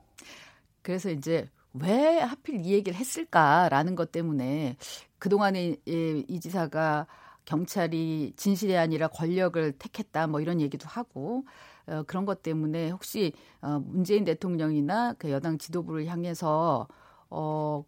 그래서 이제 왜 하필 이 얘기를 했을까라는 것 때문에 그동안에 이 지사가 경찰이 진실이 아니라 권력을 택했다 뭐 이런 얘기도 하고 어, 그런 것 때문에 혹시 어, 문재인 대통령이나 그 여당 지도부를 향해서 어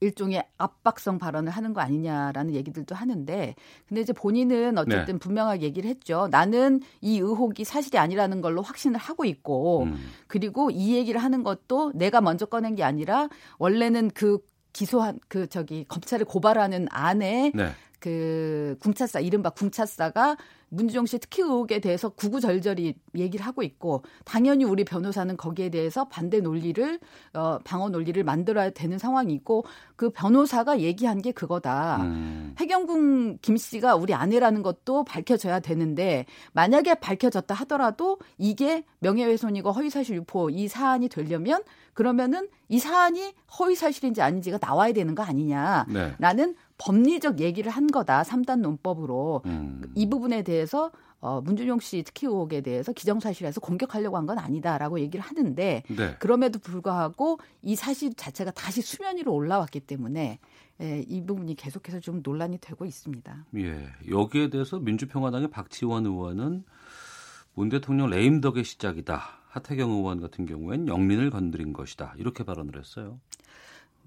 일종의 압박성 발언을 하는 거 아니냐라는 얘기들도 하는데 근데 이제 본인은 어쨌든 네. 분명하게 얘기를 했죠. 나는 이 의혹이 사실이 아니라는 걸로 확신을 하고 있고 음. 그리고 이 얘기를 하는 것도 내가 먼저 꺼낸 게 아니라 원래는 그 기소한 그 저기 검찰을 고발하는 안에 네. 그 궁차사 이른바 궁차사가 문주정 씨 특히 의혹에 대해서 구구절절히 얘기를 하고 있고 당연히 우리 변호사는 거기에 대해서 반대 논리를 어 방어 논리를 만들어야 되는 상황이 있고 그 변호사가 얘기한 게 그거다. 음. 해경궁 김 씨가 우리 아내라는 것도 밝혀져야 되는데 만약에 밝혀졌다 하더라도 이게 명예훼손이고 허위사실 유포 이 사안이 되려면 그러면은 이 사안이 허위사실인지 아닌지가 나와야 되는 거 아니냐. 네. 법리적 얘기를 한 거다. 3단 논법으로. 음. 이 부분에 대해서 어, 문준용 씨 특히 의혹에 대해서 기정사실에서 공격하려고 한 건 아니다라고 얘기를 하는데 네. 그럼에도 불구하고 이 사실 자체가 다시 수면 위로 올라왔기 때문에 예, 이 부분이 계속해서 좀 논란이 되고 있습니다. 예, 여기에 대해서 민주평화당의 박지원 의원은 문 대통령 레임덕의 시작이다. 하태경 의원 같은 경우엔 영린을 건드린 것이다. 이렇게 발언을 했어요.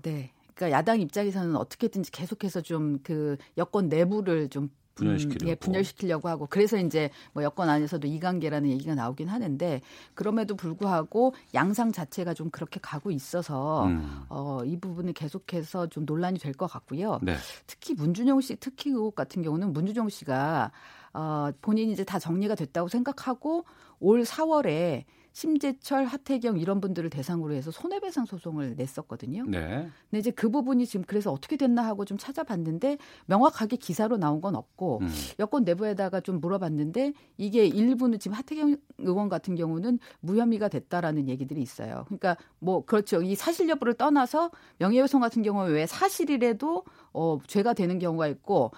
네. 그러니까 야당 입장에서는 어떻게든지 계속해서 좀 그 여권 내부를 좀 분열시키려고. 음, 예, 분열시키려고 하고 그래서 이제 뭐 여권 안에서도 이관계라는 얘기가 나오긴 하는데 그럼에도 불구하고 양상 자체가 좀 그렇게 가고 있어서 음. 어, 이 부분은 계속해서 좀 논란이 될 것 같고요. 네. 특히 문준영 씨 특히 의혹 같은 경우는 문준영 씨가 어, 본인이 이제 다 정리가 됐다고 생각하고 올 4월에 심재철, 하태경 이런 분들을 대상으로 해서 손해배상 소송을 냈었거든요. 네. 근데 이제 그 부분이 지금 그래서 어떻게 됐나 하고 좀 찾아봤는데 명확하게 기사로 나온 건 없고 음. 여권 내부에다가 좀 물어봤는데 이게 일부는 지금 하태경 의원 같은 경우는 무혐의가 됐다라는 얘기들이 있어요. 그러니까 뭐 그렇죠. 이 사실 여부를 떠나서 명예훼손 같은 경우에 왜 사실이라도 어 죄가 되는 경우가 있고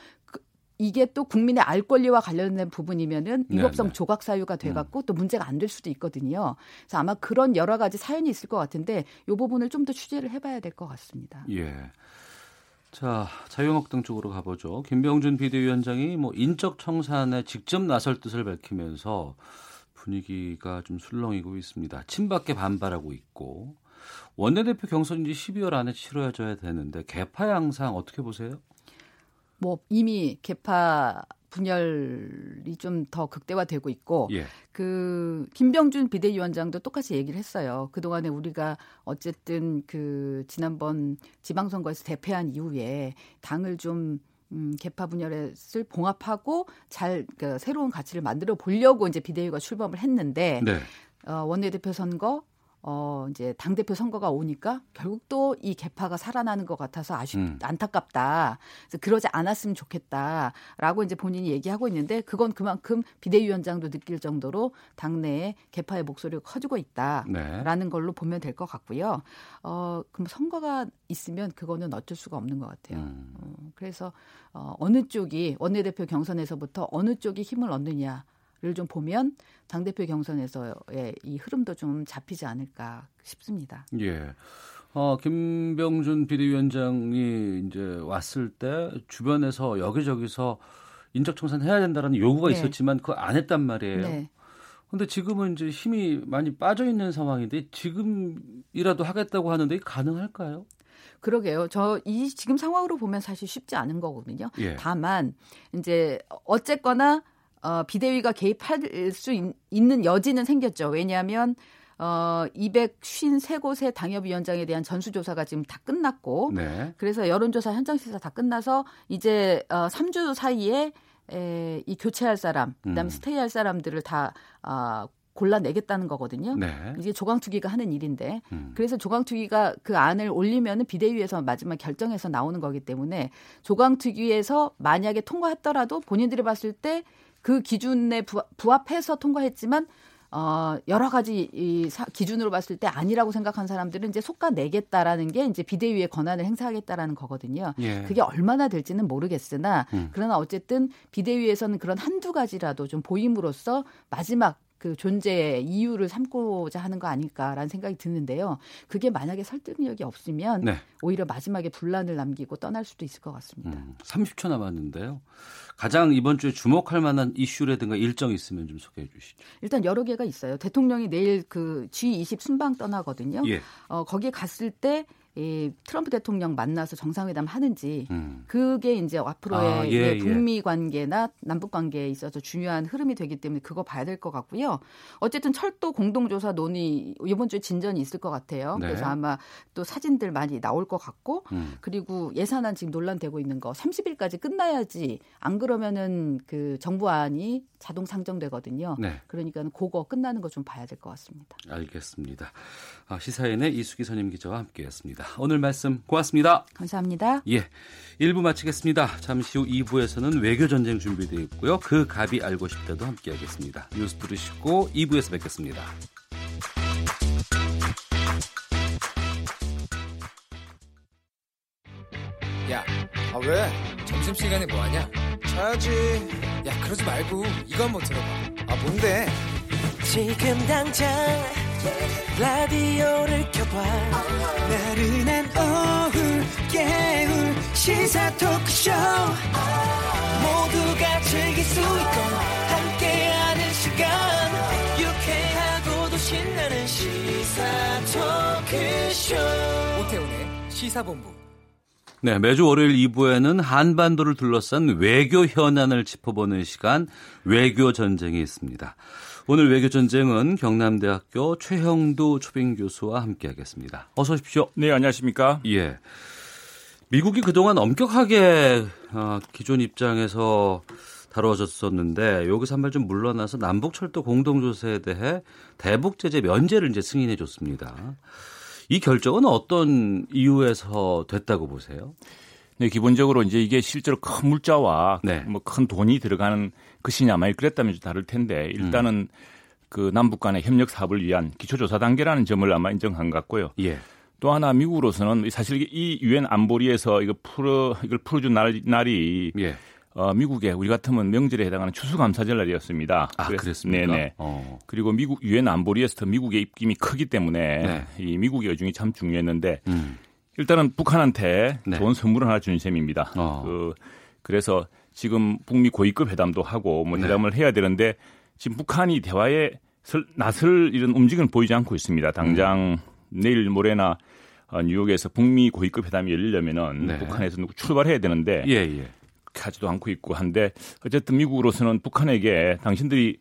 이게 또 국민의 알 권리와 관련된 부분이면은 위법성 네, 네. 조각 사유가 돼갖고 음. 또 문제가 안 될 수도 있거든요. 그래서 아마 그런 여러 가지 사연이 있을 것 같은데 이 부분을 좀 더 취재를 해봐야 될 것 같습니다. 예. 자, 자유한국당 쪽으로 가보죠. 김병준 비대위원장이 뭐 인적 청산에 직접 나설 뜻을 밝히면서 분위기가 좀 술렁이고 있습니다. 친박계 반발하고 있고 원내대표 경선이 12월 안에 치러져야 되는데 개파 양상 어떻게 보세요? 뭐 이미 개파 분열이 좀 더 극대화되고 있고 예. 그 김병준 비대위원장도 똑같이 얘기를 했어요. 그동안에 우리가 어쨌든 그 지난번 지방선거에서 대패한 이후에 당을 좀 음, 개파 분열을 봉합하고 잘 그, 새로운 가치를 만들어 보려고 이제 비대위가 출범을 했는데 네. 어, 원내대표 선거 어 이제 당 대표 선거가 오니까 결국 또 이 개파가 살아나는 것 같아서 아쉽 음. 안타깝다. 그래서 그러지 않았으면 좋겠다 라고 이제 본인이 얘기하고 있는데 그건 그만큼 비대위원장도 느낄 정도로 당내에 개파의 목소리가 커지고 있다 라는 네. 걸로 보면 될 것 같고요. 어 그럼 선거가 있으면 그거는 어쩔 수가 없는 것 같아요. 음. 어, 그래서 어, 어느 쪽이 원내대표 경선에서부터 어느 쪽이 힘을 얻느냐. 를좀 보면 당 대표 경선에서의 이 흐름도 좀 잡히지 않을까 싶습니다. 예. 어, 김병준 비대위원장이 이제 왔을 때 주변에서 여기저기서 인적청산 해야 된다는 요구가 네. 있었지만 그거 안 했단 말이에요. 네. 근데 지금은 이제 힘이 많이 빠져 있는 상황인데 지금이라도 하겠다고 하는데 가능할까요? 그러게요. 저 이 지금 상황으로 보면 사실 쉽지 않은 거거든요. 예. 다만 이제 어쨌거나 어, 비대위가 개입할 수 있, 는 여지는 생겼죠. 왜냐하면 어, 253곳의 당협위원장에 대한 전수조사가 지금 다 끝났고 네. 그래서 여론조사 현장 시사 다 끝나서 이제 어, 3주 사이에 에, 이 교체할 사람, 그다음에 음. 스테이할 사람들을 다 아, 골라내겠다는 거거든요. 네. 이게 조강투기가 하는 일인데 음. 그래서 조강투기가 그 안을 올리면은 비대위에서 마지막 결정해서 나오는 거기 때문에 조강투기에서 만약에 통과했더라도 본인들이 봤을 때 그 기준에 부- 부합해서 통과했지만 어 여러 가지 이 사- 기준으로 봤을 때 아니라고 생각한 사람들은 이제 속가 내겠다라는 게 이제 비대위의 권한을 행사하겠다라는 거거든요. 예. 그게 얼마나 될지는 모르겠으나 음. 그러나 어쨌든 비대위에서는 그런 한두 가지라도 좀 보임으로써 마지막 그 존재의 이유를 삼고자 하는 거 아닐까라는 생각이 드는데요. 그게 만약에 설득력이 없으면 네. 오히려 마지막에 분란을 남기고 떠날 수도 있을 것 같습니다. 음, 30초 남았는데요. 가장 이번 주에 주목할 만한 이슈라든가 일정 있으면 좀 소개해 주시죠. 일단 여러 개가 있어요. 대통령이 내일 그 G20 순방 떠나거든요. 예. 어, 거기 갔을 때 이 트럼프 대통령 만나서 정상회담 하는지 음. 그게 이제 앞으로의 아, 예, 예, 예. 북미 관계나 남북 관계에 있어서 중요한 흐름이 되기 때문에 그거 봐야 될 것 같고요. 어쨌든 철도 공동조사 논의 이번 주에 진전이 있을 것 같아요. 네. 그래서 아마 또 사진들 많이 나올 것 같고 음. 그리고 예산안 지금 논란되고 있는 거 30일까지 끝나야지 안 그러면은 그 정부안이 자동 상정되거든요. 네. 그러니까는 그거 끝나는 거 좀 봐야 될 것 같습니다. 알겠습니다. 아, 시사인의 이수기 선임 기자와 함께했습니다. 오늘 말씀 고맙습니다. 감사합니다. 예, 1부 마치겠습니다. 잠시 후 2부에서는 외교 전쟁 준비되어 있고요. 그 갑이 알고 싶다도 함께 하겠습니다. 뉴스 들으시고 2부에서 뵙겠습니다. 야, 아 왜? 점심시간에 뭐 하냐? 자야지. 야, 그러지 말고 이거 한번 들어봐. 아, 뭔데? 지금 당장 라디오를 켜봐 나른한 오후 깨울 시사 토크쇼 모두가 즐길 수 있고 함께하는 시간 유쾌하고도 신나는 시사 토크쇼 오태훈의 시사본부. 네, 매주 월요일 2부에는 한반도를 둘러싼 외교 현안을 짚어보는 시간 외교 전쟁이 있습니다. 오늘 외교 전쟁은 경남대학교 최형두 초빙 교수와 함께하겠습니다. 어서 오십시오. 네, 안녕하십니까? 예. 미국이 그동안 엄격하게 어, 기존 입장에서 다뤄졌었는데 여기서 한 발 좀 물러나서 남북철도 공동조사에 대해 대북 제재 면제를 이제 승인해 줬습니다. 이 결정은 어떤 이유에서 됐다고 보세요? 네, 기본적으로 이제 이게 실제로 큰 물자와 네. 뭐큰 돈이 들어가는 것이냐 만약 그랬다면 좀 다를 텐데 일단은 그 남북 간의 협력 사업을 위한 기초조사 단계라는 점을 아마 인정한 것 같고요. 예. 또 하나 미국으로서는 사실 이 유엔 안보리에서 이거 풀어 이걸 풀어준 날, 날이 예. 어, 미국에 우리 같으면 명절에 해당하는 추수감사절 날이었습니다. 아, 그랬습니까? 네네. 어. 그리고 미국 유엔 안보리에서 미국의 입김이 크기 때문에 네. 이 미국의 의중이 참 중요했는데 음. 일단은 북한한테 네. 좋은 선물을 하나 준 셈입니다. 어. 그 그래서 지금 북미 고위급 회담도 하고 뭐 네. 회담을 해야 되는데 지금 북한이 대화에 설, 나설 이런 움직임을 보이지 않고 있습니다. 당장 음. 내일 모레나 어, 뉴욕에서 북미 고위급 회담이 열리려면은 네. 북한에서 누구 출발해야 되는데 예, 예. 하지도 않고 있고 한데 어쨌든 미국으로서는 북한에게 당신들이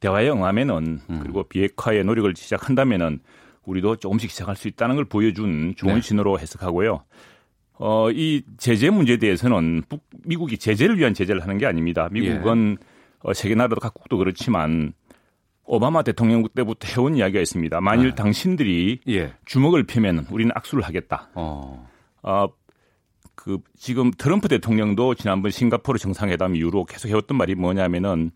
대화에 응하면은 음. 그리고 비핵화의 노력을 시작한다면은 우리도 조금씩 시작할 수 있다는 걸 보여준 좋은 네. 신호로 해석하고요. 어, 이 제재 문제에 대해서는 북, 미국이 제재를 위한 제재를 하는 게 아닙니다. 미국은 예. 어, 세계 나라도 각국도 그렇지만 오바마 대통령 때부터 해온 이야기가 있습니다. 만일 네. 당신들이 예. 주먹을 펴면 우리는 악수를 하겠다. 어. 어, 그 지금 트럼프 대통령도 지난번 싱가포르 정상회담 이후로 계속 해왔던 말이 뭐냐면은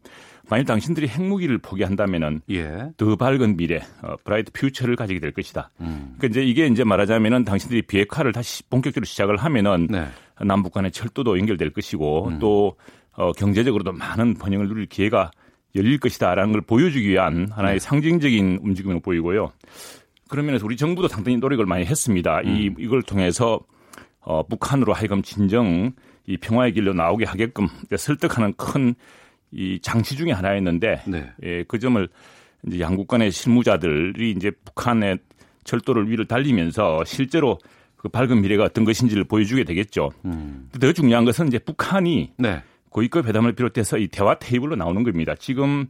만일 당신들이 핵무기를 포기한다면은 예. 더 밝은 미래, 어, 브라이트 퓨처를 가지게 될 것이다. 음. 그러니까 이제 이게 이제 말하자면은 당신들이 비핵화를 다시 본격적으로 시작을 하면은 네. 남북 간의 철도도 연결될 것이고 음. 또 어, 경제적으로도 많은 번영을 누릴 기회가 열릴 것이다라는 걸 보여주기 위한 하나의 네. 상징적인 움직임을 보이고요. 그런 면에서 우리 정부도 상당히 노력을 많이 했습니다. 음. 이 이걸 통해서 어, 북한으로 하여금 진정 이 평화의 길로 나오게 하게끔 설득하는 큰 이 장치 중의 하나였는데 네. 예, 그 점을 이제 양국 간의 실무자들이 이제 북한의 철도를 위를 달리면서 실제로 그 밝은 미래가 어떤 것인지를 보여주게 되겠죠. 음. 더 중요한 것은 이제 북한이 네. 고위급 회담을 비롯해서 이 대화 테이블로 나오는 겁니다. 지금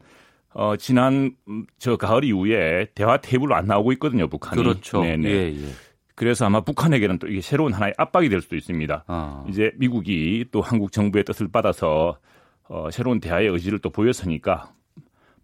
어 지난 저 가을 이후에 대화 테이블로 안 나오고 있거든요, 북한이. 그렇죠. 네네. 예, 예. 그래서 아마 북한에게는 또 이게 새로운 하나의 압박이 될 수도 있습니다. 아. 이제 미국이 또 한국 정부의 뜻을 받아서 어, 새로운 대화의 의지를 또 보였으니까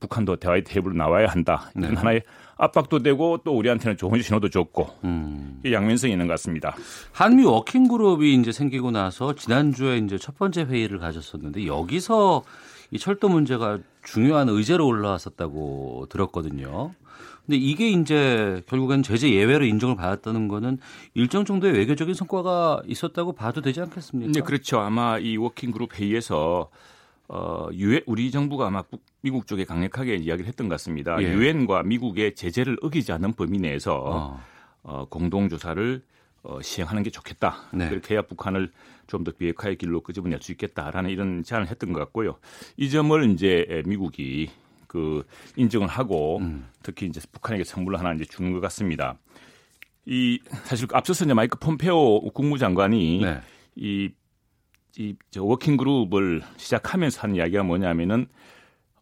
북한도 대화의 테이블로 나와야 한다. 이런 네. 하나의 압박도 되고 또 우리한테는 좋은 신호도 줬고 음. 양면성이 있는 것 같습니다. 한미 워킹 그룹이 이제 생기고 나서 지난주에 이제 첫 번째 회의를 가졌었는데 여기서 이 철도 문제가 중요한 의제로 올라왔었다고 들었거든요. 근데 이게 이제 결국엔 제재 예외로 인정을 받았다는 거는 일정 정도의 외교적인 성과가 있었다고 봐도 되지 않겠습니까? 네, 그렇죠. 아마 이 워킹 그룹 회의에서 어, 유엔, 우리 정부가 아마 미국 쪽에 강력하게 이야기를 했던 것 같습니다. 예. 유엔과 예. 미국의 제재를 어기지 않는 범위 내에서 어. 어, 공동 조사를 어, 시행하는 게 좋겠다. 네. 그렇게 해야 북한을 좀 더 비핵화의 길로 끄집어낼 수 있겠다라는 이런 제안을 했던 것 같고요. 이 점을 이제 미국이 그 인정을 하고 음. 특히 이제 북한에게 선물을 하나 이제 주는 것 같습니다. 이 사실 앞서서 이제 마이크 폼페이오 국무장관이 네. 이, 이 워킹 그룹을 시작하면서 한 이야기가 뭐냐면은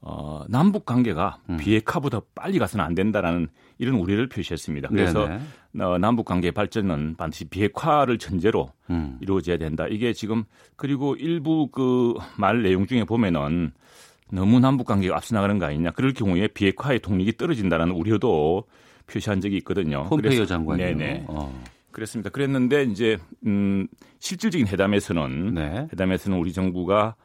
어, 남북 관계가 음. 비핵화보다 빨리 가서는 안 된다라는 이런 우려를 표시했습니다. 그래서 어, 남북 관계 발전은 반드시 비핵화를 전제로 음. 이루어져야 된다. 이게 지금 그리고 일부 그 말 내용 중에 보면은 너무 남북 관계가 앞서 나가는 거 아니냐. 그럴 경우에 비핵화의 동력이 떨어진다라는 우려도 표시한 적이 있거든요. 폼페이오 장관이 네네. 어. 그렇습니다. 그랬는데 이제 음 실질적인 회담에서는 네. 회담에서는 우리 정부가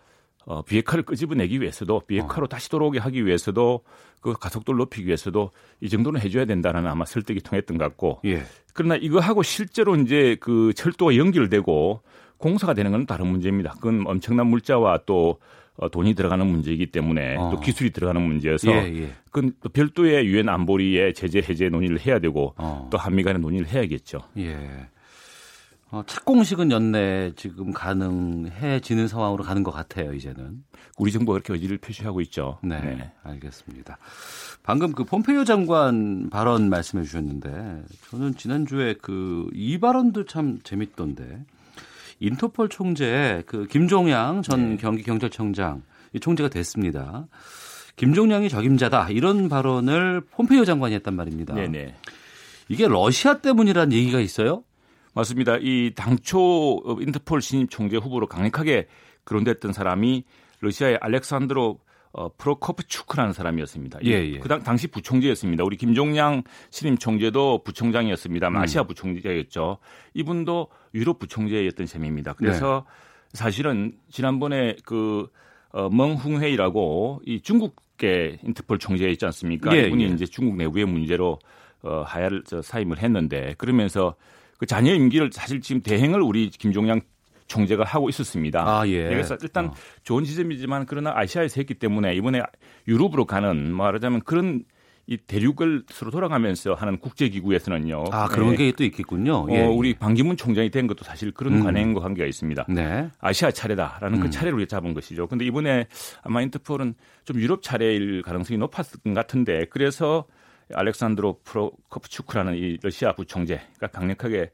어, 비핵화를 끄집어내기 위해서도 비핵화로 어. 다시 돌아오게 하기 위해서도 그 가속도를 높이기 위해서도 이 정도는 해줘야 된다는 아마 설득이 통했던 것 같고 예. 그러나 이거 하고 실제로 이제 그 철도가 연결되고 공사가 되는 건 다른 문제입니다. 그건 엄청난 물자와 또 어, 돈이 들어가는 문제이기 때문에 어. 또 기술이 들어가는 문제여서 예, 예. 그건 또 별도의 유엔 안보리의 제재 해제 논의를 해야 되고 어. 또 한미 간의 논의를 해야겠죠. 예. 어, 착공식은 연내 지금 가능해지는 상황으로 가는 것 같아요, 이제는. 우리 정부가 그렇게 의지를 표시하고 있죠. 네, 네. 알겠습니다. 방금 그 폼페이오 장관 발언 말씀해 주셨는데 저는 지난주에 그 이 발언도 참 재밌던데 인터폴 총재 그 김종양 전 네. 경기 경찰청장 이 총재가 됐습니다. 김종양이 적임자다 이런 발언을 폼페이오 장관이 했단 말입니다. 네네. 이게 러시아 때문이라는 얘기가 있어요? 맞습니다. 이 당초 인터폴 신임 총재 후보로 강력하게 거론됐던 사람이 러시아의 알렉산드로 어, 프로코프추크라는 사람이었습니다. 예, 예. 그 당, 당시 부총재였습니다. 우리 김종양 신임 총재도 부총장이었습니다. 음. 아시아 부총재였죠. 이분도 유럽 부총재였던 셈입니다. 그래서 네. 사실은 지난번에 그 어, 멍흥회이라고 이 중국계 인터폴 총재 있지 않습니까? 예, 이분이 예. 이제 중국 내부의 문제로 어, 하야를 저, 사임을 했는데 그러면서 그 자녀 임기를 사실 지금 대행을 우리 김종양 총재가 하고 있었습니다. 아, 예. 그래서 일단 어. 좋은 지점이지만 그러나 아시아에서 했기 때문에 이번에 유럽으로 가는 말하자면 그런 이 대륙을 서로 돌아가면서 하는 국제기구에서는요. 아 그런 네. 게또 있겠군요. 예. 어, 우리 방기문 총장이 된 것도 사실 그런 음. 관행과 관계가 있습니다. 네. 아시아 차례다라는 그 음. 그 차례를 잡은 것이죠. 근데 이번에 아마 인터폴은 좀 유럽 차례일 가능성이 높았을 것 같은데 그래서 알렉산드로 프로코프추크라는 이 러시아 부총재가 강력하게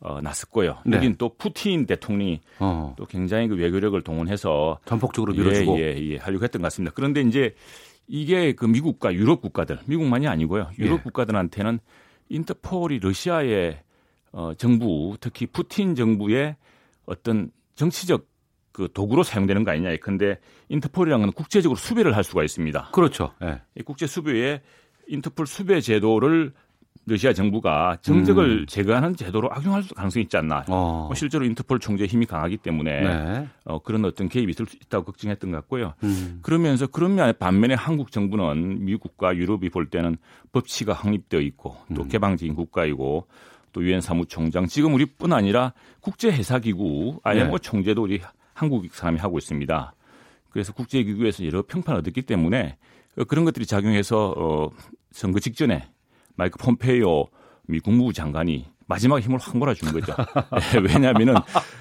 어, 났었고요. 네. 여긴 또 푸틴 대통령이 어. 또 굉장히 그 외교력을 동원해서 전폭적으로 밀어주고 예, 예, 예, 하려고 했던 것 같습니다. 그런데 이제 이게 그 미국과 유럽 국가들, 미국만이 아니고요. 유럽 예. 국가들한테는 인터폴이 러시아의 어, 정부, 특히 푸틴 정부의 어떤 정치적 그 도구로 사용되는 거 아니냐. 근데 인터폴이라는 건 국제적으로 수배를 할 수가 있습니다. 그렇죠. 네. 이 국제 수배에 인터폴 수배 제도를 러시아 정부가 정적을 음. 제거하는 제도로 악용할 가능성이 있지 않나. 어. 뭐 실제로 인터폴 총재의 힘이 강하기 때문에 네. 어, 그런 어떤 개입이 있을 수 있다고 걱정했던 것 같고요. 음. 그러면서 그런 반면에 한국 정부는 미국과 유럽이 볼 때는 법치가 확립되어 있고 또 음. 개방적인 국가이고 또 유엔 사무총장 지금 우리뿐 아니라 국제 회사기구 IMO 네. 총재도 우리 한국 사람이 하고 있습니다. 그래서 국제기구에서 여러 평판을 얻었기 때문에 그런 것들이 작용해서 어, 선거 직전에 마이크 폼페이오 미 국무부 장관이 마지막 힘을 확 몰아준 거죠. 네, *laughs* 왜냐하면은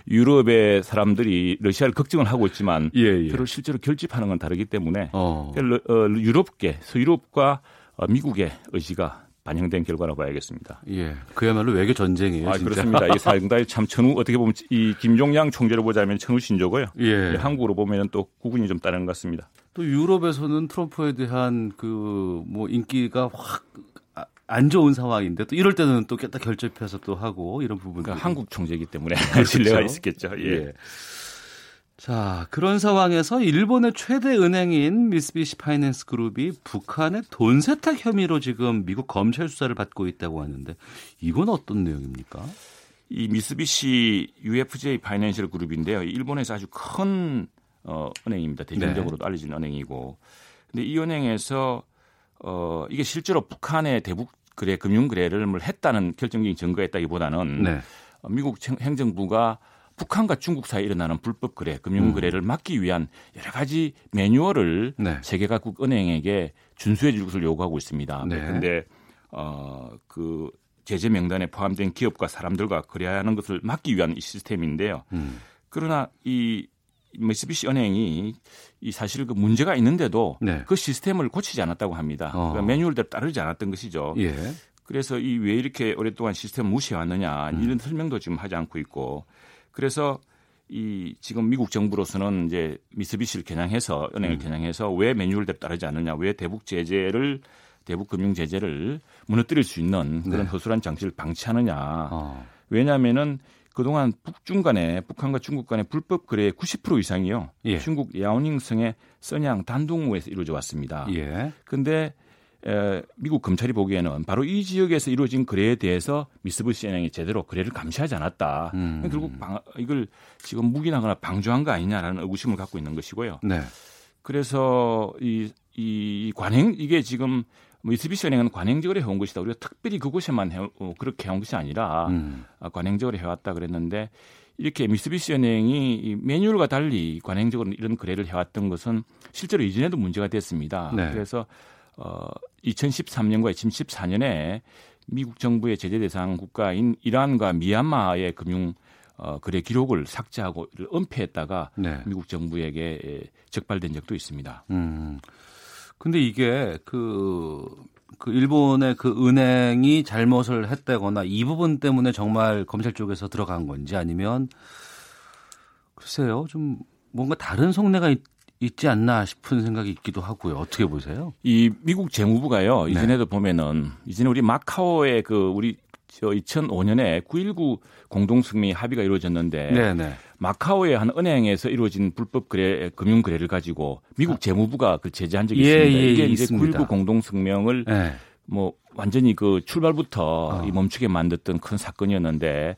유럽의 사람들이 러시아를 걱정을 하고 있지만 예, 예. 그를 실제로 결집하는 건 다르기 때문에 어. 어 유럽계, 서유럽과 어, 미국의 의지가 반영된 결과라고 봐야겠습니다. 예, 그야말로 외교 전쟁이에요. 아, 진짜. 그렇습니다. 이 사령단이 참 천우 어떻게 보면 이 김종양 총재로 보자면 천우 신조고요. 예. 예 한국으로 보면은 또 구분이 좀 다른 것 같습니다. 또 유럽에서는 트럼프에 대한 그 뭐 인기가 확 안 좋은 상황인데 또 이럴 때는 또 깼다 결집해서 또 하고 이런 부분. 그러니까 한국 총재이기 때문에 *laughs* 그렇죠. 신뢰가 있었겠죠. 예. 예. 자, 그런 상황에서 일본의 최대 은행인 미쓰비시 파이낸스 그룹이 북한의 돈 세탁 혐의로 지금 미국 검찰 수사를 받고 있다고 하는데 이건 어떤 내용입니까? 이 미쓰비시 UFJ 파이낸셜 그룹인데요. 일본에서 아주 큰 어, 은행입니다. 대중적으로도 네. 알려진 은행이고. 근데 이 은행에서 어 이게 실제로 북한의 대북 거래 금융 거래를 뭘 했다는 결정적인 증거가 있다기보다는 네. 어, 미국 행정부가 북한과 중국 사이에 일어나는 불법 거래, 금융 음. 거래를 막기 위한 여러 가지 매뉴얼을 네. 세계 각국 은행에게 준수해 줄 것을 요구하고 있습니다. 네. 근데 어 그 제재 명단에 포함된 기업과 사람들과 거래하는 것을 막기 위한 이 시스템인데요. 음. 그러나 이 미쓰비시 은행이 이 사실 그 문제가 있는데도 네. 그 시스템을 고치지 않았다고 합니다. 어. 그러니까 매뉴얼대로 따르지 않았던 것이죠. 예. 그래서 이 왜 이렇게 오랫동안 시스템 을 무시해 왔느냐 음. 이런 설명도 지금 하지 않고 있고 그래서 이 지금 미국 정부로서는 이제 미쓰비시를 겨냥해서 은행을 음. 겨냥해서 왜 매뉴얼대로 따르지 않느냐 왜 대북 제재를 대북 금융 제재를 무너뜨릴 수 있는 그런 네. 허술한 장치를 방치하느냐. 어. 왜냐하면은 그동안 북중 간에 북한과 중국 간의 불법 거래의 90% 이상이요. 예. 중국 야오닝성의 써냥 단둥우에서 이루어져 왔습니다. 예. 근데 에, 미국 검찰이 보기에는 바로 이 지역에서 이루어진 거래에 대해서 미쓰비시 은행이 제대로 거래를 감시하지 않았다. 음. 결국 방, 이걸 지금 묵인하거나 방조한 거 아니냐라는 의구심을 갖고 있는 것이고요. 네. 그래서 이, 이 관행 이게 지금 미쓰비시 뭐 은행은 관행적으로 해온 것이다. 우리가 특별히 그곳에만 해, 어, 그렇게 해온 것이 아니라 음. 아, 관행적으로 해왔다 그랬는데 이렇게 미쓰비시 은행이 매뉴얼과 달리 관행적으로 이런 거래를 해왔던 것은 실제로 이전에도 문제가 됐습니다. 네. 그래서 어, 2013년과 2014년에 미국 정부의 제재 대상 국가인 이란과 미얀마의 금융 어, 거래 기록을 삭제하고 은폐했다가 네. 미국 정부에게 적발된 적도 있습니다. 음. 근데 이게 그, 그 일본의 그 은행이 잘못을 했다거나 이 부분 때문에 정말 검찰 쪽에서 들어간 건지 아니면 글쎄요 좀 뭔가 다른 속내가 있, 있지 않나 싶은 생각이 있기도 하고요. 어떻게 보세요? 이 미국 재무부가요. 네. 이전에도 보면은 이전에 우리 마카오의 그 우리 저 2005년에 9.19 공동승리 합의가 이루어졌는데 네네. 네. 마카오의 한 은행에서 이루어진 불법 거래 금융 거래를 가지고 미국 아. 재무부가 그 제재한 적이 예, 있습니다. 예, 이게 이제 9.19 공동 성명을 네. 뭐 완전히 그 출발부터 어. 이 멈추게 만들었던 큰 사건이었는데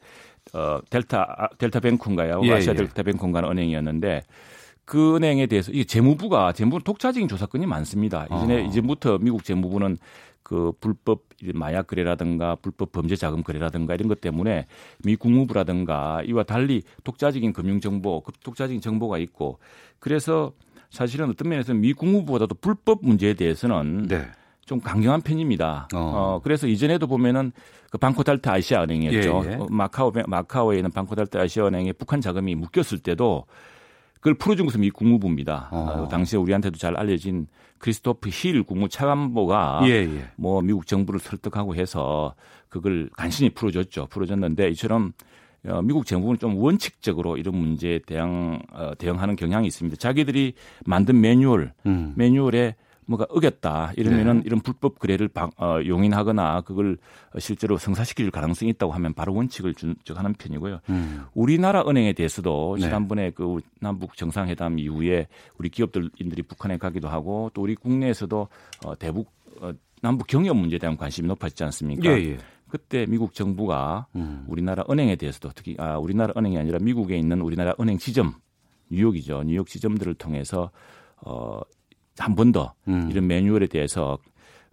어 델타 아, 델타 뱅크인가요? 예, 아시아 예. 델타 뱅크인가 은행이었는데 그 은행에 대해서 이 재무부가 재무부 독자적인 조사건이 많습니다. 이전에 어. 이전부터 미국 재무부는 그 불법 마약 거래라든가 불법 범죄 자금 거래라든가 이런 것 때문에 미 국무부라든가 이와 달리 독자적인 금융 정보, 그 독자적인 정보가 있고 그래서 사실은 어떤 면에서 미 국무부보다도 불법 문제에 대해서는 네. 좀 강경한 편입니다. 어. 어. 그래서 이전에도 보면은 그 방코델타 아시아 은행이었죠. 예, 예. 어, 마카오 마카오에 있는 방코델타 아시아 은행에 북한 자금이 묶였을 때도 그걸 풀어준 것은 미 국무부입니다. 어. 어, 당시에 우리한테도 잘 알려진 크리스토퍼 힐 국무 차관보가 예, 예. 뭐 미국 정부를 설득하고 해서 그걸 간신히 풀어줬죠. 풀어줬는데 이처럼 어, 미국 정부는 좀 원칙적으로 이런 문제에 대응 어, 대응하는 경향이 있습니다. 자기들이 만든 매뉴얼, 음. 매뉴얼에 뭐가 어겼다 이러면은 네. 이런 불법 거래를 방, 어, 용인하거나 그걸 실제로 성사시킬 가능성이 있다고 하면 바로 원칙을 준적하는 편이고요. 음. 우리나라 은행에 대해서도 네. 지난번에 그 남북 정상회담 이후에 우리 기업들인들이 북한에 가기도 하고 또 우리 국내에서도 어, 대북 어, 남북 경협 문제에 대한 관심이 높아지지 않습니까? 예, 예. 그때 미국 정부가 음. 우리나라 은행에 대해서도 특히 아 우리나라 은행이 아니라 미국에 있는 우리나라 은행 지점 뉴욕이죠. 뉴욕 지점들을 통해서 어 한 번 더 음. 이런 매뉴얼에 대해서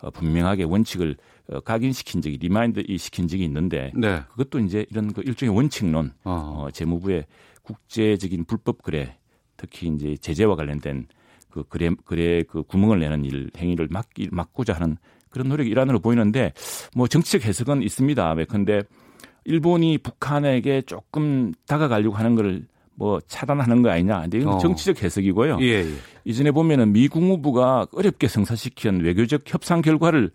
어, 분명하게 원칙을 어, 각인시킨 적이 remind 시킨 적이 있는데 네. 그것도 이제 이런 그 일종의 원칙론 어. 어, 재무부의 국제적인 불법 거래 특히 이제 제재와 관련된 그 거래 거래 그 구멍을 내는 일 행위를 막기 막고자 하는 그런 노력의 일환으로 보이는데 뭐 정치적 해석은 있습니다. 근데 일본이 북한에게 조금 다가가려고 하는 걸 뭐 차단하는 거 아니냐. 근데 이건 어. 정치적 해석이고요. 예, 예. 이전에 보면은 미 국무부가 어렵게 성사시킨 외교적 협상 결과를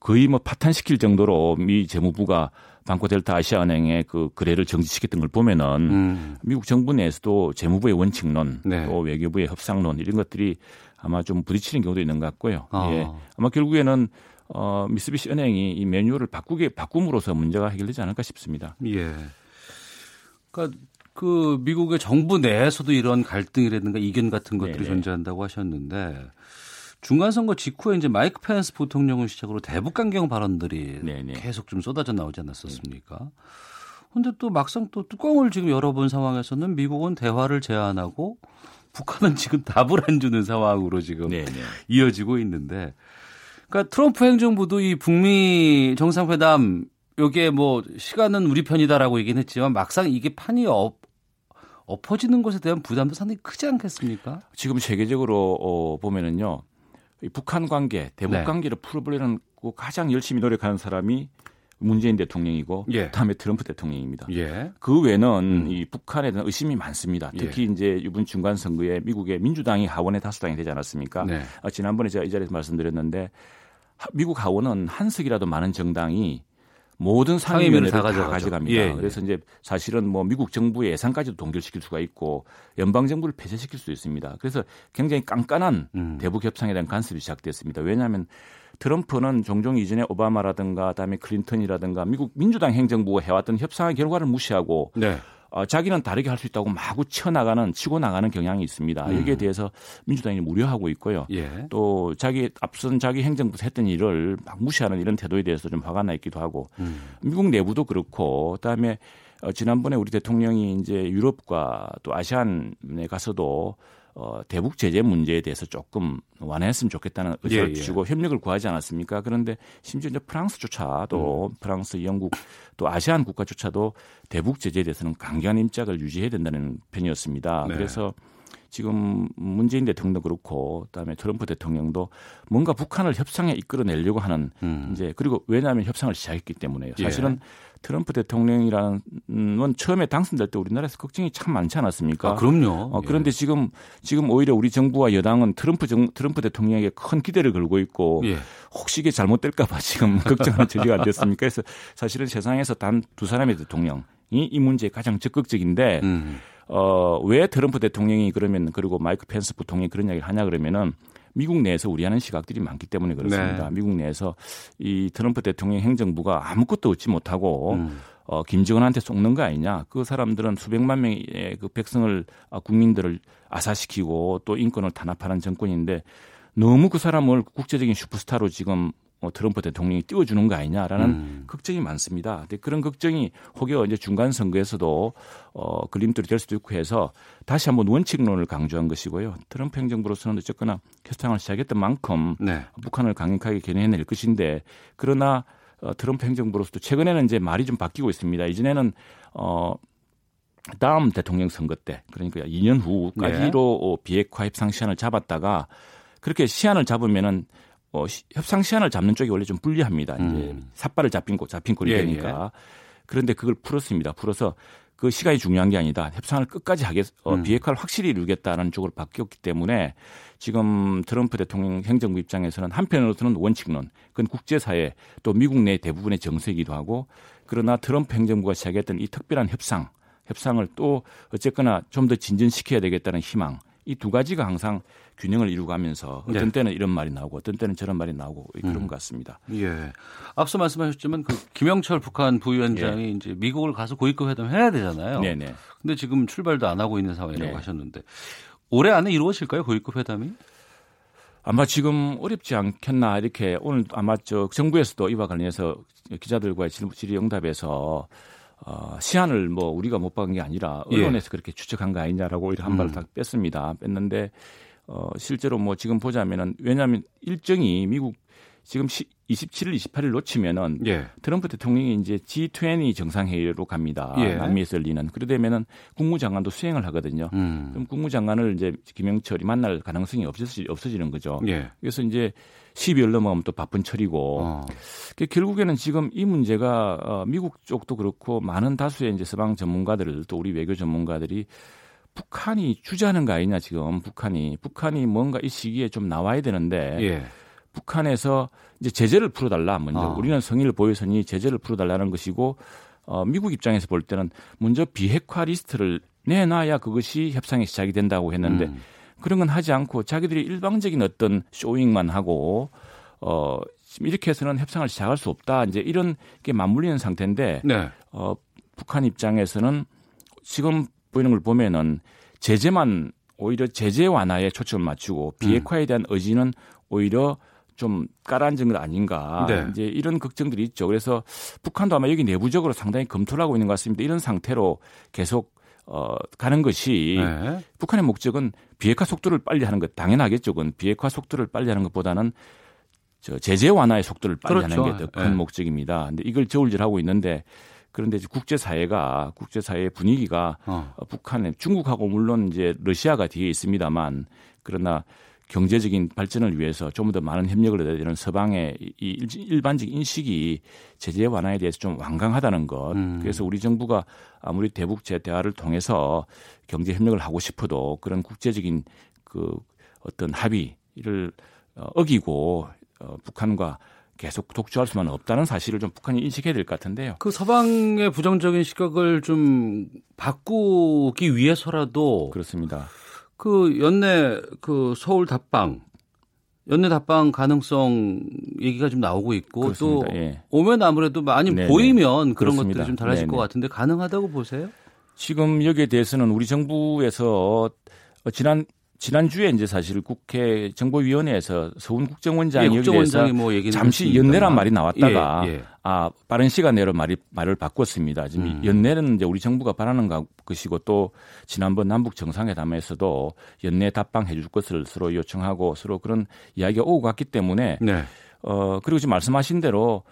거의 뭐 파탄시킬 정도로 미 재무부가 방코델타 아시아은행의 그 거래를 정지시켰던 걸 보면은 음. 미국 정부 내에서도 재무부의 원칙론 네. 또 외교부의 협상론 이런 것들이 아마 좀 부딪히는 경우도 있는 것 같고요. 아. 예. 아마 결국에는 어, 미쓰비시 은행이 이 매뉴얼을 바꾸게 바꿈으로써 문제가 해결되지 않을까 싶습니다. 예. 그러니까 그 미국의 정부 내에서도 이런 갈등이라든가 이견 같은 것들이 네네. 존재한다고 하셨는데 중간 선거 직후에 이제 마이크 펜스 부통령을 시작으로 대북 강경 발언들이 네네. 계속 좀 쏟아져 나오지 않았었습니까? 네. 근데 또 막상 또 뚜껑을 지금 열어본 상황에서는 미국은 대화를 제안하고 북한은 지금 답을 안 주는 상황으로 지금 네네. 이어지고 있는데 그러니까 트럼프 행정부도 이 북미 정상회담 요게 뭐 시간은 우리 편이다라고 얘기는 했지만 막상 이게 판이 엎, 엎어지는 것에 대한 부담도 상당히 크지 않겠습니까? 지금 세계적으로 어, 보면은요. 북한 관계, 대북 네. 관계를 풀어보려는 가장 열심히 노력하는 사람이 문재인 대통령이고 예. 그다음에 트럼프 대통령입니다. 예. 그 외에는 음. 이 북한에 대한 의심이 많습니다. 특히 예. 이제 이번 중간 선거에 미국의 민주당이 하원의 다수당이 되지 않았습니까? 네. 어, 지난번에 제가 이 자리에서 말씀드렸는데 미국 하원은 한 석이라도 많은 정당이 모든 상임위를 다, 다 가져갑니다. 예, 예. 그래서 이제 사실은 뭐 미국 정부의 예산까지도 동결시킬 수가 있고 연방 정부를 폐쇄시킬 수 있습니다. 그래서 굉장히 깐깐한 음. 대북 협상에 대한 간섭이 시작됐습니다. 왜냐하면 트럼프는 종종 이전에 오바마라든가 그다음에 클린턴이라든가 미국 민주당 행정부가 해왔던 협상의 결과를 무시하고 네. 어, 자기는 다르게 할 수 있다고 마구 쳐나가는 치고 나가는 경향이 있습니다. 음. 여기에 대해서 민주당이 우려하고 있고요. 예. 또 자기 앞선 자기 행정부에서 했던 일을 막 무시하는 이런 태도에 대해서 좀 화가 나 있기도 하고 음. 미국 내부도 그렇고 그다음에 어, 지난번에 우리 대통령이 이제 유럽과 또 아시안에 가서도 어, 대북 제재 문제에 대해서 조금 완화했으면 좋겠다는 의사를 예, 예. 주고 협력을 구하지 않았습니까? 그런데 심지어 이제 프랑스조차도 음. 프랑스, 영국 또 아시안 국가조차도 대북 제재에 대해서는 강경한 임짝을 유지해야 된다는 편이었습니다. 네. 그래서 지금 문재인 대통령도 그렇고 그다음에 트럼프 대통령도 뭔가 북한을 협상에 이끌어내려고 하는 음. 이제 그리고 왜냐하면 협상을 시작했기 때문에요. 예. 사실은 예. 트럼프 대통령이라는 건 처음에 당선될 때 우리나라에서 걱정이 참 많지 않았습니까? 아, 그럼요. 어, 그런데 예. 지금 지금 오히려 우리 정부와 여당은 트럼프 정, 트럼프 대통령에게 큰 기대를 걸고 있고 예. 혹시 이게 잘못될까봐 지금 *laughs* 걱정하는 처지가 안 됐습니까? 그래서 사실은 세상에서 단 두 사람의 대통령이 이 문제에 가장 적극적인데 음. 어, 왜 트럼프 대통령이 그러면 그리고 마이크 펜스 부통령이 그런 이야기를 하냐 그러면은 미국 내에서 우려하는 시각들이 많기 때문에 그렇습니다. 네. 미국 내에서 이 트럼프 대통령 행정부가 아무것도 얻지 못하고 음. 어, 김정은한테 속는 거 아니냐. 그 사람들은 수백만 명의 그 백성을 아, 국민들을 아사시키고 또 인권을 탄압하는 정권인데 너무 그 사람을 국제적인 슈퍼스타로 지금 뭐 트럼프 대통령이 띄워주는 거 아니냐라는 음. 걱정이 많습니다. 근데 그런 걱정이 혹여 이제 중간 선거에서도 어, 걸림돌이 될 수도 있고 해서 다시 한번 원칙론을 강조한 것이고요. 트럼프 행정부로서는 어쨌거나 협상을 시작했던 만큼 네. 북한을 강력하게 견인해낼 것인데 그러나 어, 트럼프 행정부로서도 최근에는 이제 말이 좀 바뀌고 있습니다. 이전에는 어, 다음 대통령 선거 때 그러니까 2년 후까지로 네. 비핵화 협상 시한을 잡았다가 그렇게 시한을 잡으면은 어, 협상 시한을 잡는 쪽이 원래 좀 불리합니다. 음. 이제 삿발을 잡힌 거 잡힌 꼴이 예, 되니까. 예. 그런데 그걸 풀었습니다. 풀어서 그 시간이 중요한 게 아니다. 협상을 끝까지 하겠, 어, 음. 비핵화를 확실히 이루겠다는 쪽으로 바뀌었기 때문에 지금 트럼프 대통령 행정부 입장에서는 한편으로서는 원칙론, 그건 국제사회 또 미국 내 대부분의 정세이기도 하고 그러나 트럼프 행정부가 시작했던 이 특별한 협상, 협상을 또 어쨌거나 좀 더 진전시켜야 되겠다는 희망 이 두 가지가 항상 균형을 이루가면서 어떤 네. 때는 이런 말이 나오고 어떤 때는 저런 말이 나오고 그런 음. 것 같습니다. 예. 앞서 말씀하셨지만 그 김영철 북한 부위원장이 이제 미국을 가서 고위급 회담 해야 되잖아요. 예. 네네. 근데 지금 출발도 안 하고 있는 상황이라고 네. 하셨는데 올해 안에 이루어질까요? 고위급 회담이? 아마 지금 어렵지 않겠나 이렇게 오늘 아마 저 정부에서도 이와 관련해서 기자들과의 질- 질의응답에서 어, 시한을 뭐 우리가 못 박은 게 아니라 예. 언론에서 그렇게 추측한 거 아니냐라고 이렇게 한 발을 음. 다 뺐습니다. 뺐는데 어, 실제로 뭐 지금 보자면은 왜냐하면 일정이 미국 지금 시, 27일, 28일 놓치면은 예. 트럼프 대통령이 이제 G20 정상회의로 갑니다. 예. 남미에서 열리는. 그러되면은 국무장관도 수행을 하거든요. 음. 그럼 국무장관을 이제 김영철이 만날 가능성이 없어지, 없어지는 거죠. 예. 그래서 이제 12월 넘어가면 또 바쁜 철이고 어. 그 결국에는 지금 이 문제가 어, 미국 쪽도 그렇고 많은 다수의 이제 서방 전문가들 또 우리 외교 전문가들이 북한이 주저하는 거 아니냐 지금 북한이 북한이 뭔가 이 시기에 좀 나와야 되는데 예. 북한에서 이제 제재를 풀어달라 먼저 아. 우리는 성의를 보였으니 제재를 풀어달라는 것이고 어, 미국 입장에서 볼 때는 먼저 비핵화 리스트를 내놔야 그것이 협상의 시작이 된다고 했는데 음. 그런 건 하지 않고 자기들이 일방적인 어떤 showing만 하고 어 이렇게 해서는 협상을 시작할 수 없다 이제 이런 게 맞물리는 상태인데 네. 어 북한 입장에서는 지금 보이는 걸 보면은 제재만 오히려 제재 완화에 초점을 맞추고 비핵화에 대한 의지는 오히려 좀 깔아앉은 것 아닌가 네. 이제 이런 걱정들이 있죠. 그래서 북한도 아마 여기 내부적으로 상당히 검토를 하고 있는 것 같습니다. 이런 상태로 계속 어 가는 것이 네. 북한의 목적은 비핵화 속도를 빨리 하는 것 당연하겠죠. 그건 비핵화 속도를 빨리 하는 것보다는 저 제재 완화의 속도를 빨리 그렇죠. 하는 게 더큰 네. 목적입니다. 근데 이걸 저울질하고 있는데 그런데 이제 국제 사회가 국제 사회의 분위기가 어. 어, 북한에 중국하고 물론 이제 러시아가 뒤에 있습니다만 그러나 경제적인 발전을 위해서 좀 더 많은 협력을 해야 되는 서방의 이 일- 일반적 인식이 제재 완화에 대해서 좀 완강하다는 것. 음. 그래서 우리 정부가 아무리 대북 제 대화를 통해서 경제 협력을 하고 싶어도 그런 국제적인 그 어떤 합의를 어, 어기고 어, 북한과 계속 독주할 수만 없다는 사실을 좀 북한이 인식해야 될 것 같은데요. 그 서방의 부정적인 시각을 좀 바꾸기 위해서라도 그렇습니다. 그 연내 그 서울 답방 연내 답방 가능성 얘기가 좀 나오고 있고 그렇습니다. 또 예. 오면 아무래도 많이 네네. 보이면 그런 그렇습니다. 것들이 좀 달라질 네네. 것 같은데 가능하다고 보세요? 지금 여기에 대해서는 우리 정부에서 어, 지난 지난주에 이제 사실 국회 정보위원회에서 서훈 국정원장이 예, 여기에 대해서 국정원장이 뭐 잠시. 연내란 말이 나왔다가 예, 예. 아 빠른 시간 내로 말이 말을 바꿨습니다. 지금 음. 연내는 이제 우리 정부가 바라는 가- 것이고 또 지난번 남북 정상회담에서도 연내 답방해 줄 것을 서로 요청하고 서로 그런 이야기가 오고 갔기 때문에 네. 어 그리고 지금 말씀하신 대로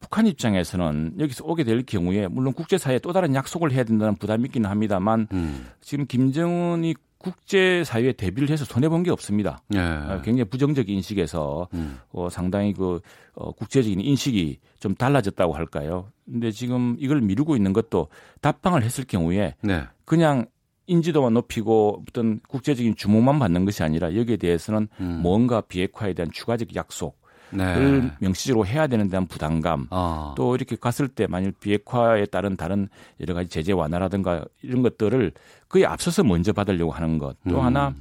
북한 입장에서는 여기서 오게 될 경우에 물론 국제사회에 또 다른 약속을 해야 된다는 부담이 있기는 합니다만 음. 지금 김정은이 국제사회에 대비를 해서 손해본 게 없습니다. 예. 어, 굉장히 부정적 인식에서 음. 어, 상당히 그 어, 국제적인 인식이 좀 달라졌다고 할까요? 근데 지금 이걸 미루고 있는 것도 답방을 했을 경우에 네. 그냥 인지도만 높이고 어떤 국제적인 주목만 받는 것이 아니라 여기에 대해서는 음. 뭔가 비핵화에 대한 추가적 약속 네. 을 명시적으로 해야 되는 데 대한 부담감 아. 또 이렇게 갔을 때 만일 비핵화에 따른 다른 여러 가지 제재 완화라든가 이런 것들을 그에 앞서서 먼저 받으려고 하는 것또 음. 하나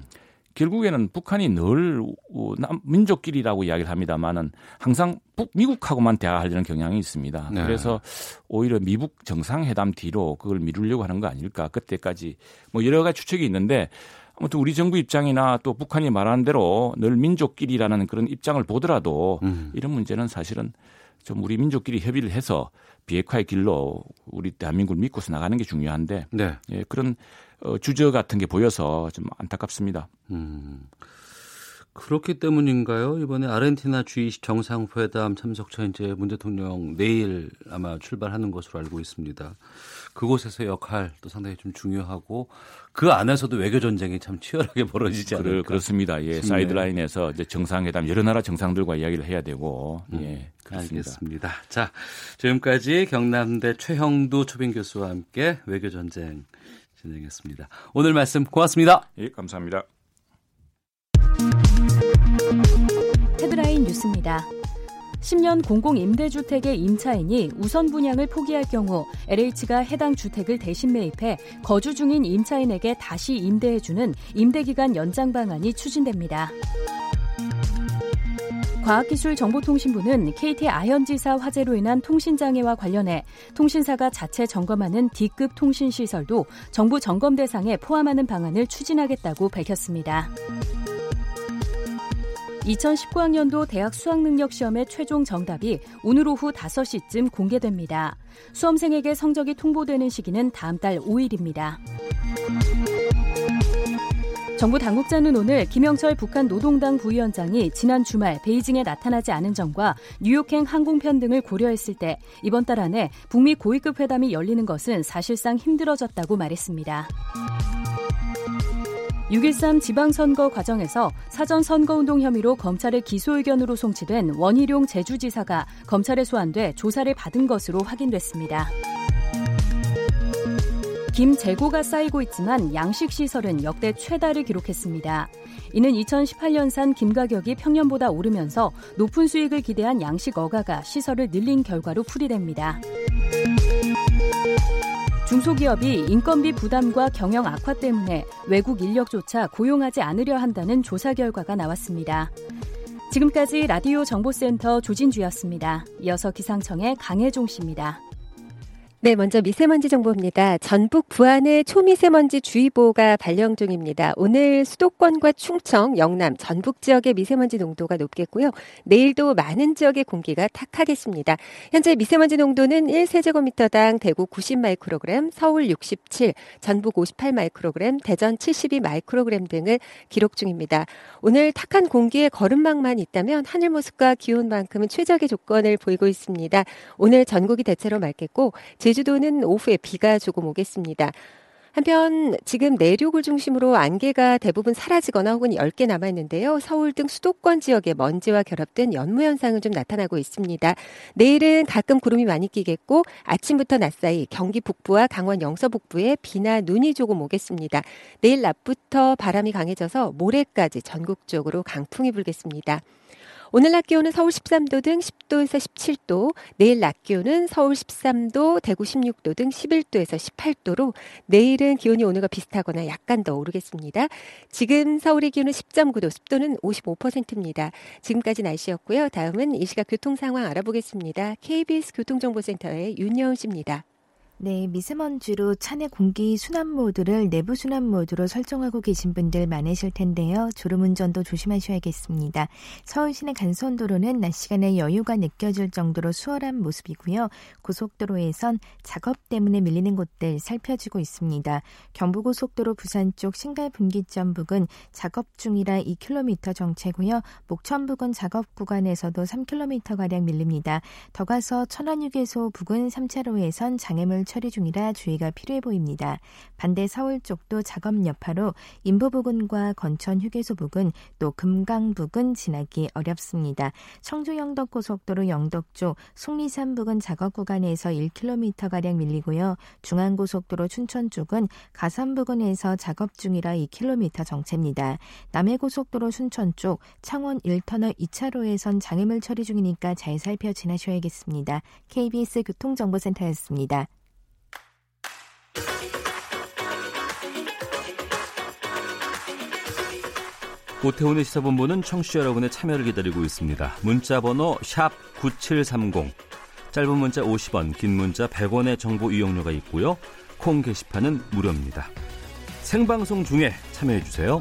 결국에는 북한이 늘 민족끼리라고 이야기를 합니다만은 항상 북 미국하고만 대화하려는 경향이 있습니다. 네. 그래서 오히려 미북 정상회담 뒤로 그걸 미루려고 하는 거 아닐까 그때까지 뭐 여러 가지 추측이 있는데 아무튼 우리 정부 입장이나 또 북한이 말하는 대로 늘 민족끼리라는 그런 입장을 보더라도 음. 이런 문제는 사실은 좀 우리 민족끼리 협의를 해서 비핵화의 길로 우리 대한민국을 믿고서 나가는 게 중요한데 네. 예, 그런 어, 주저 같은 게 보여서 좀 안타깝습니다. 음. 그렇기 때문인가요? 이번에 아르헨티나 G20 정상회담 참석처 이제 문 대통령 내일 아마 출발하는 것으로 알고 있습니다. 그곳에서 역할도 상당히 좀 중요하고 그 안에서도 외교 전쟁이 참 치열하게 벌어지지 않을까. 그렇, 그렇습니다. 예. 사이드라인에서 이제 정상회담 여러 나라 정상들과 이야기를 해야 되고 예, 그렇습니다. 알겠습니다. 자, 지금까지 경남대 최형두 초빙 교수와 함께 외교 전쟁 진행했습니다. 오늘 말씀 고맙습니다. 예, 감사합니다. 헤드라인 뉴스입니다. 10년 공공 임대주택의 임차인이 우선 분양을 포기할 경우 LH가 해당 주택을 대신 매입해 거주 중인 임차인에게 다시 임대해주는 임대기간 연장 방안이 추진됩니다. 과학기술정보통신부는 KT 아현지사 화재로 인한 통신장애와 관련해 통신사가 자체 점검하는 D급 통신시설도 정부 점검 대상에 포함하는 방안을 추진하겠다고 밝혔습니다. 2019학년도 대학 수학능력 시험의 최종 정답이 오늘 오후 5시쯤 공개됩니다. 수험생에게 성적이 통보되는 시기는 다음 달 5일입니다. 정부 당국자는 오늘 김영철 북한 노동당 부위원장이 지난 주말 베이징에 나타나지 않은 점과 뉴욕행 항공편 등을 고려했을 때 이번 달 안에 북미 고위급 회담이 열리는 것은 사실상 힘들어졌다고 말했습니다. 6.13 지방선거 과정에서 사전 선거운동 혐의로 검찰의 기소 의견으로 송치된 원희룡 제주지사가 검찰에 소환돼 조사를 받은 것으로 확인됐습니다. 김 재고가 쌓이고 있지만 양식 시설은 역대 최다를 기록했습니다. 이는 2018년산 김 가격이 평년보다 오르면서 높은 수익을 기대한 양식 어가가 시설을 늘린 결과로 풀이됩니다. 중소기업이 인건비 부담과 경영 악화 때문에 외국 인력조차 고용하지 않으려 한다는 조사 결과가 나왔습니다. 지금까지 라디오 정보센터 조진주였습니다. 이어서 기상청의 강혜종 씨입니다. 네, 먼저 미세먼지 정보입니다. 전북 부안에 초미세먼지 주의보가 발령 중입니다. 오늘 수도권과 충청, 영남, 전북 지역의 미세먼지 농도가 높겠고요. 내일도 많은 지역의 공기가 탁하겠습니다. 현재 미세먼지 농도는 1세제곱미터당 대구 90 마이크로그램, 서울 67, 전북 58 마이크로그램, 대전 72 마이크로그램 등을 기록 중입니다. 오늘 탁한 공기에 거름망만 있다면 하늘 모습과 기온만큼은 최적의 조건을 보이고 있습니다. 오늘 전국이 대체로 맑겠고 제 주도는 오후에 비가 조금 오겠습니다. 한편 지금 내륙을 중심으로 안개가 대부분 사라지거나 혹은 얇게 남아 있는데요. 서울 등 수도권 지역에 먼지와 결합된 연무 현상은 좀 나타나고 있습니다. 내일은 가끔 구름이 많이 끼겠고 아침부터 낮 사이 경기 북부와 강원 영서 북부에 비나 눈이 조금 오겠습니다. 내일 낮부터 바람이 강해져서 모레까지 전국적으로 강풍이 불겠습니다. 오늘 낮 기온은 서울 13도 등 10도에서 17도, 내일 낮 기온은 서울 13도, 대구 16도 등 11도에서 18도로 내일은 기온이 오늘과 비슷하거나 약간 더 오르겠습니다. 지금 서울의 기온은 10.9도, 습도는 55%입니다. 지금까지 날씨였고요. 다음은 이 시각 교통 상황 알아보겠습니다. KBS 교통정보센터의 윤여은 씨입니다. 네, 미세먼지로 차내 공기 순환 모드를 내부 순환 모드로 설정하고 계신 분들 많으실 텐데요. 졸음운전도 조심하셔야겠습니다. 서울 시내 간선도로는 낮 시간에 여유가 느껴질 정도로 수월한 모습이고요. 고속도로에선 작업 때문에 밀리는 곳들 살펴지고 있습니다. 경부고속도로 부산 쪽 신갈 분기점 부근 작업 중이라 2km 정체고요. 목천 부근 작업 구간에서도 3km 가량 밀립니다. 더 가서 천안휴게소 부근 3차로에선 장애물 처리 중이라 주의가 필요해 보입니다. 반대 서울 쪽도 작업 여파로 인부 부근과 건천 휴게소 부근 또 금강 부근 지나기 어렵습니다. 청주 영덕 고속도로 영덕 쪽 속리산 부근 작업 구간에서 1km 가량 밀리고요. 중앙 고속도로 춘천 쪽은 가산 부근에서 작업 중이라 2km 정체입니다. 남해 고속도로 순천 쪽 창원 1터널 2차로에선 장애물 처리 중이니까 잘 살펴 지나셔야겠습니다. KBS 교통정보센터였습니다. 오태훈의 시사본부는 청취자 여러분의 참여를 기다리고 있습니다. 문자 번호 9730, 짧은 문자 50원, 긴 문자 100원의 정보 이용료가 있고요. 콩 게시판은 무료입니다. 생방송 중에 참여해 주세요.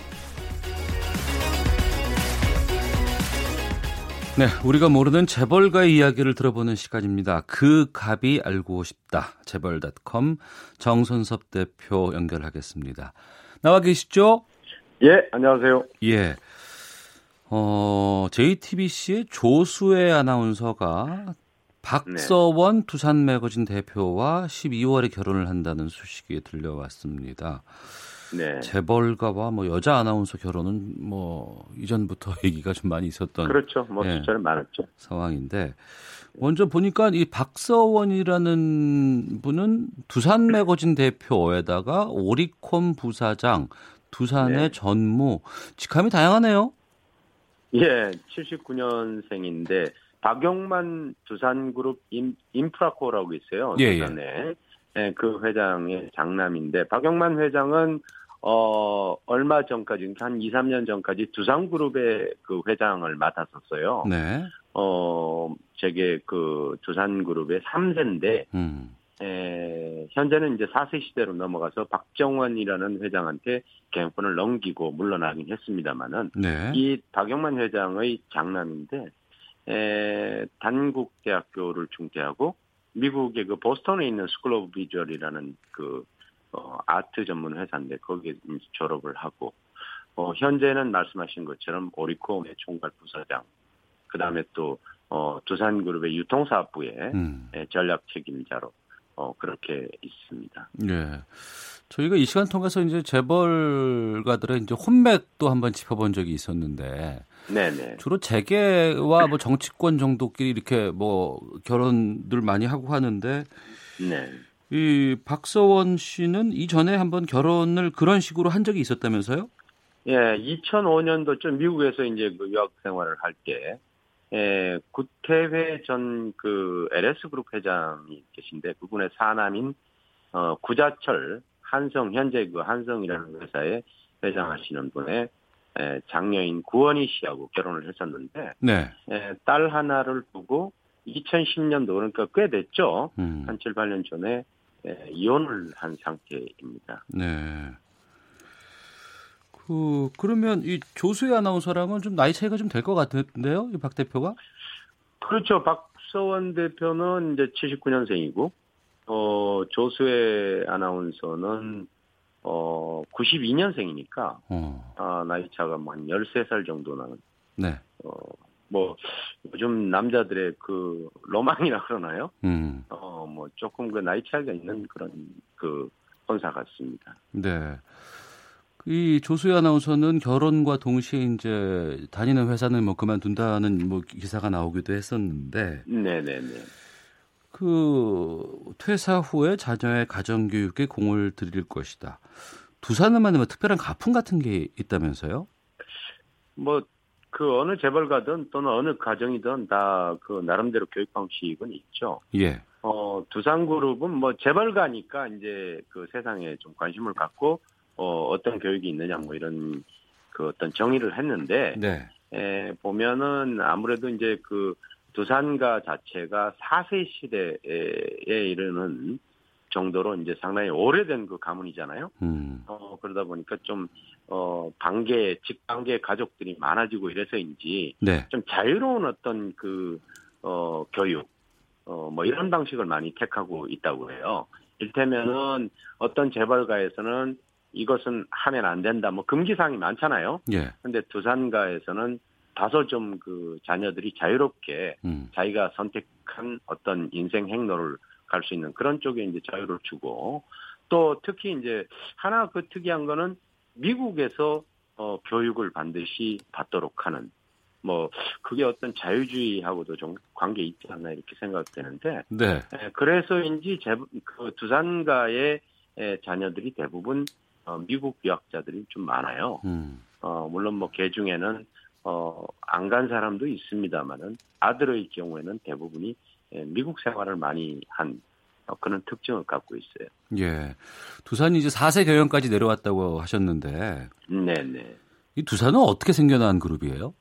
네, 우리가 모르는 재벌가의 이야기를 들어보는 시간입니다. 그 갑이 알고 싶다. 재벌닷컴 정선섭 대표 연결하겠습니다. 나와 계시죠? 예, 안녕하세요. 예. 어, JTBC의 조수혜 아나운서가 박서원 네. 두산 매거진 대표와 12월에 결혼을 한다는 소식이 들려왔습니다. 네. 재벌가와 뭐 여자 아나운서 결혼은 뭐 이전부터 *laughs* 얘기가 좀 많이 있었던 그렇죠. 뭐 예, 숫자는 많았죠. 상황인데 먼저 보니까 이 박서원이라는 분은 두산 매거진 대표에다가 오리콘 부사장, 두산의 네. 전무 직함이 다양하네요. 예, 79년생인데 박용만 두산그룹 인, 인프라코라고 있어요. 예, 예. 두산에. 예, 그 회장의 장남인데 박용만 회장은 어 얼마 전까지 그러니까 한 2, 3년 전까지 두산그룹의 그 회장을 맡았었어요. 네. 어 제게 그 두산그룹의 3세인데 음. 에, 현재는 이제 4세 시대로 넘어가서 박정원이라는 회장한테 경영권을 넘기고 물러나긴 했습니다만은 네. 이 박용만 회장의 장남인데 에, 단국대학교를 중퇴하고 미국의 그 보스턴에 있는 School of Visual이라는 그 어, 아트 전문 회사인데 거기에 졸업을 하고 어, 현재는 말씀하신 것처럼 오리콤의 총괄 부사장 그다음에 또 어, 두산그룹의 유통사업부의 음. 에, 전략 책임자로 어, 그렇게 있습니다. 예. 저희가 이 시간 통해서 이제 재벌가들의 이제 혼맥도 한번 짚어본 적이 있었는데 네네. 주로 재계와 뭐 정치권 정도끼리 이렇게 뭐 결혼들 많이 하고 하는데 네. 이 박서원 씨는 이전에 한번 결혼을 그런 식으로 한 적이 있었다면서요? 예, 2005년도 좀 미국에서 이제 그 유학 생활을 할 때, 예, 구태회 전 그 LS 그룹 회장이 계신데 그분의 사남인 어 구자철 한성 현재 그 한성이라는 회사의 회장하시는 분의 예, 장녀인 구원희 씨하고 결혼을 했었는데 네. 예, 딸 하나를 두고 2010년도 그러니까 꽤 됐죠. 음. 한 7, 8년 전에 예, 이혼을 한 상태입니다. 네. 그 그러면 이 조수혜 아나운서랑은 좀 나이 차이가 좀 될 것 같은데요, 이박 대표가? 그렇죠. 박서원 대표는 이제 79년생이고, 어, 조수혜 아나운서는, 어, 92년생이니까, 어. 아, 나이 차가 뭐한 13살 정도 나는, 네. 어, 뭐, 요즘 남자들의 그, 로망이라 그러나요? 음. 어, 뭐, 조금 그 나이 차이가 있는 그런 그, 혼사 같습니다. 네. 이 조수혜 아나운서는 결혼과 동시에 이제 다니는 회사는 뭐 그만둔다는 뭐 기사가 나오기도 했었는데 네네네. 그 퇴사 후에 자녀의 가정 교육에 공을 들일 것이다. 두산은만 뭐 특별한 가풍 같은 게 있다면서요? 뭐, 그 어느 재벌가든 또는 어느 가정이든 다 그 나름대로 교육 방식은 있죠. 예. 어, 두산그룹은 뭐 재벌가니까 이제 그 세상에 좀 관심을 갖고 어, 어떤 교육이 있느냐 뭐 이런 그 어떤 정의를 했는데 네. 에, 보면은 아무래도 이제 그 두산가 자체가 4세 시대에 이르는 정도로 이제 상당히 오래된 그 가문이잖아요. 음. 어, 그러다 보니까 좀, 어, 반계, 직반계 가족들이 많아지고 이래서인지, 네. 좀 자유로운 어떤 그, 어, 교육, 어, 뭐 이런 방식을 많이 택하고 있다고 해요. 일테면은 어떤 재벌가에서는 이것은 하면 안 된다, 뭐 금기사항이 많잖아요. 예. 근데 두산가에서는 다소 좀 그 자녀들이 자유롭게 음. 자기가 선택한 어떤 인생 행로를 갈 수 있는 그런 쪽에 이제 자유를 주고 또 특히 이제 하나 그 특이한 거는 미국에서 어 교육을 반드시 받도록 하는 뭐 그게 어떤 자유주의하고도 좀 관계 있지 않나 이렇게 생각되는데 네. 에, 그래서인지 제, 그 두산가의 에, 자녀들이 대부분 어, 미국 유학자들이 좀 많아요. 음. 어, 물론 뭐 개 중에는 어, 안 간 사람도 있습니다만은 아들의 경우에는 대부분이 에, 미국 생활을 많이 한 어, 그런 특징을 갖고 있어요. 예. 두산이 이제 4세 경영까지 내려왔다고 하셨는데 네네. 이 두산은 어떻게 생겨난 그룹이에요?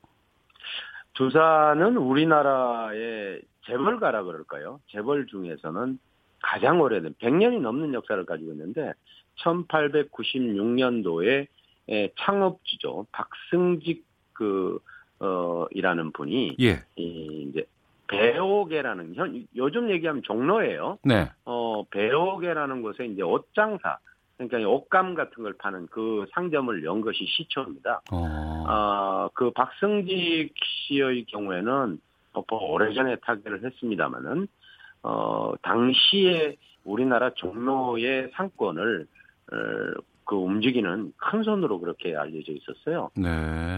두산은 우리나라의 재벌가라 그럴까요? 재벌 중에서는 가장 오래된 100년이 넘는 역사를 가지고 있는데 1896년도에 창업주죠 박승직 그 어, 이라는 분이 예. 이, 이제 배옥계라는 현 요즘 얘기하면 종로예요. 네. 어 배옥계라는 곳에 이제 옷장사 그러니까 옷감 같은 걸 파는 그 상점을 연 것이 시초입니다. 어. 아, 그 박승직 씨의 경우에는 뭐 오래전에 타결을 했습니다마는 어 당시에 우리나라 종로의 상권을 어, 그 움직이는 큰 손으로 그렇게 알려져 있었어요. 네.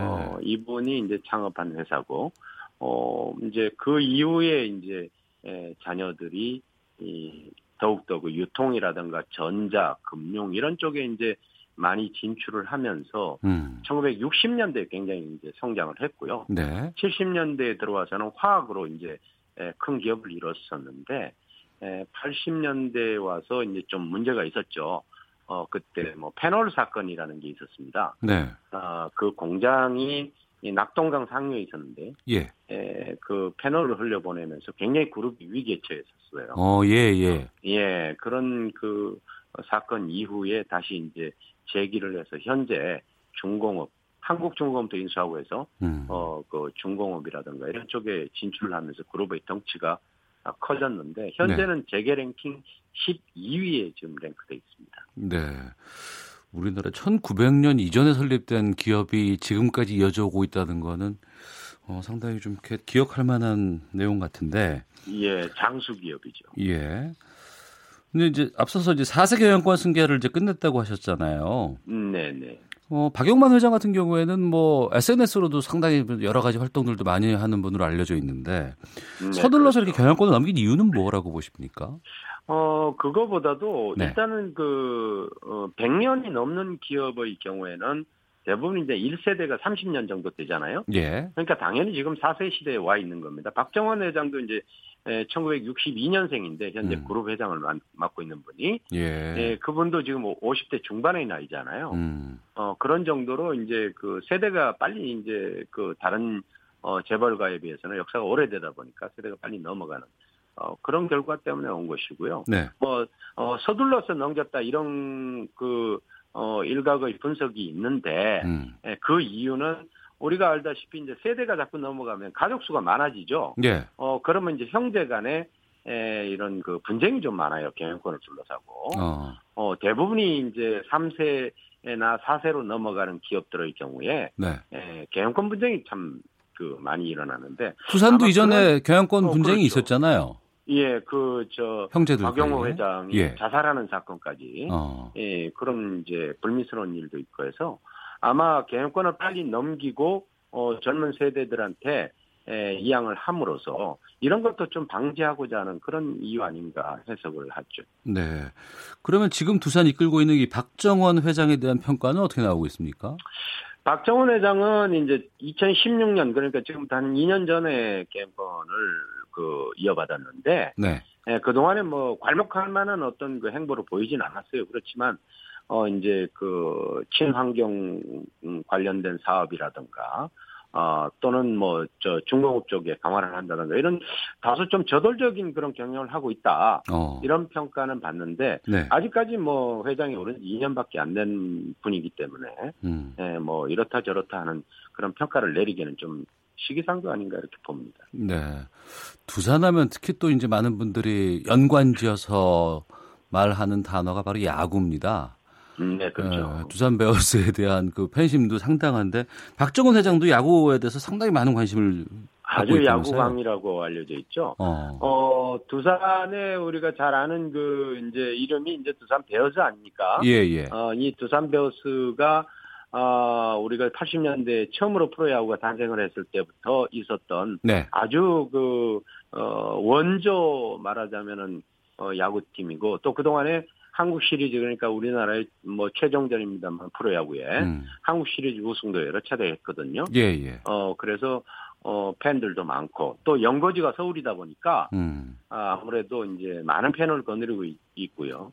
어, 이분이 이제 창업한 회사고, 어, 이제 그 이후에 이제, 에, 자녀들이, 이, 더욱더 그 유통이라든가 전자, 금융 이런 쪽에 이제, 많이 진출을 하면서 음. 1960년대에 굉장히 이제 성장을 했고요. 네. 70년대에 들어와서는 화학으로 이제 에, 큰 기업을 이뤘었는데 에, 80년대에 와서 이제 좀 문제가 있었죠. 어 그때 뭐 페놀 사건이라는 게 있었습니다. 네. 아, 그 공장이 이 낙동강 상류에 있었는데 예. 에, 그 페놀을 흘려보내면서 굉장히 그룹이 위기에 처했었어요. 어, 예, 예. 예, 그런 그 사건 이후에 다시 이제 제기를 해서 현재 중공업, 한국중공업도 인수하고 해서 음. 어, 그 중공업이라든가 이런 쪽에 진출을 하면서 그룹의 덩치가 커졌는데 현재는 재계 랭킹 12위에 지금 랭크돼 있습니다. 네. 우리나라 1900년 이전에 설립된 기업이 지금까지 이어져 오고 있다는 거는 어, 상당히 좀 기억할 만한 내용 같은데. 예, 장수 기업이죠. 예. 근데 이제 앞서서 이제 4세 경영권 승계를 이제 끝냈다고 하셨잖아요. 음, 네, 네. 어, 박용만 회장 같은 경우에는 뭐 SNS로도 상당히 여러 가지 활동들도 많이 하는 분으로 알려져 있는데 네, 서둘러서 그렇죠. 이렇게 경영권을 넘긴 이유는 뭐라고 보십니까? 어, 그거보다도 네. 일단은 그, 어, 100년이 넘는 기업의 경우에는 대부분 이제 1세대가 30년 정도 되잖아요. 예. 그러니까 당연히 지금 4세 시대에 와 있는 겁니다. 박정원 회장도 이제 1962년생인데 현재 음. 그룹 회장을 맡- 맡고 있는 분이 예. 예, 그분도 지금 50대 중반의 나이잖아요. 음. 어, 그런 정도로 이제 그 세대가 빨리 이제 그 다른 어, 재벌가에 비해서는 역사가 오래되다 보니까 세대가 빨리 넘어가는 어, 그런 결과 때문에 온 것이고요. 네. 뭐 어, 서둘러서 넘겼다 이런 그 어, 일각의 분석이 있는데 음. 예, 그 이유는 우리가 알다시피 이제 세대가 자꾸 넘어가면 가족 수가 많아지죠. 예. 어 그러면 이제 형제 간에 에, 이런 그 분쟁이 좀 많아요 경영권을 둘러싸고. 어. 어, 대부분이 이제 3세나 4세로 넘어가는 기업들의 경우에 네. 에, 경영권 분쟁이 참 그 많이 일어나는데 부산도 이전에 경영권 어, 분쟁이 그렇죠. 있었잖아요. 예, 그 저 형제들 박용호 사이에. 회장이 예. 자살하는 사건까지 어. 예, 그런 이제 불미스러운 일도 있고 해서 아마 경영권을 빨리 넘기고 어, 젊은 세대들한테 에, 이양을 함으로써 이런 것도 좀 방지하고자 하는 그런 이유 아닌가 해석을 하죠. 네. 그러면 지금 두산 이끌고 있는 이 박정원 회장에 대한 평가는 어떻게 나오고 있습니까? 박정원 회장은 이제 2016년 그러니까 지금부터 한 2년 전에 경영권을 그 이어받았는데 네. 예, 그동안에 뭐 괄목할 만한 어떤 그 행보를 보이진 않았어요. 그렇지만 어 이제 그 친환경 음, 관련된 사업이라든가 어 또는 뭐 저 중공업 쪽에 강화를 한다든가 이런 다소 좀 저돌적인 그런 경영을 하고 있다. 어. 이런 평가는 받는데 네. 아직까지 뭐 회장이 오른 지 2년밖에 안 된 분이기 때문에 음. 예, 뭐 이렇다 저렇다 하는 그런 평가를 내리기는 좀 시기상도 아닌가 이렇게 봅니다. 네. 두산하면 특히 또 이제 많은 분들이 연관지어서 말하는 단어가 바로 야구입니다. 음, 네, 그렇죠. 어, 두산 베어스에 *laughs* 대한 그 팬심도 상당한데 박정원 회장도 야구에 대해서 상당히 많은 관심을 아주? 야구광이라고 알려져 있죠. 어. 어, 두산에 우리가 잘 아는 그 이제 이름이 이제 두산 베어스 아닙니까? 예, 예. 어, 이 두산 베어스가 아, 우리가 80년대 처음으로 프로야구가 단생을 했을 때부터 있었던 네. 아주 그, 어, 원조 말하자면은, 어, 야구팀이고, 또 그동안에 한국 시리즈, 그러니까 우리나라의 뭐 최종전입니다만 프로야구에 음. 한국 시리즈 우승도 여러 차례 했거든요. 예, 예. 어, 그래서, 어, 팬들도 많고, 또 연고지가 서울이다 보니까, 음. 아, 아무래도 이제 많은 팬을 거느리고 있, 있고요.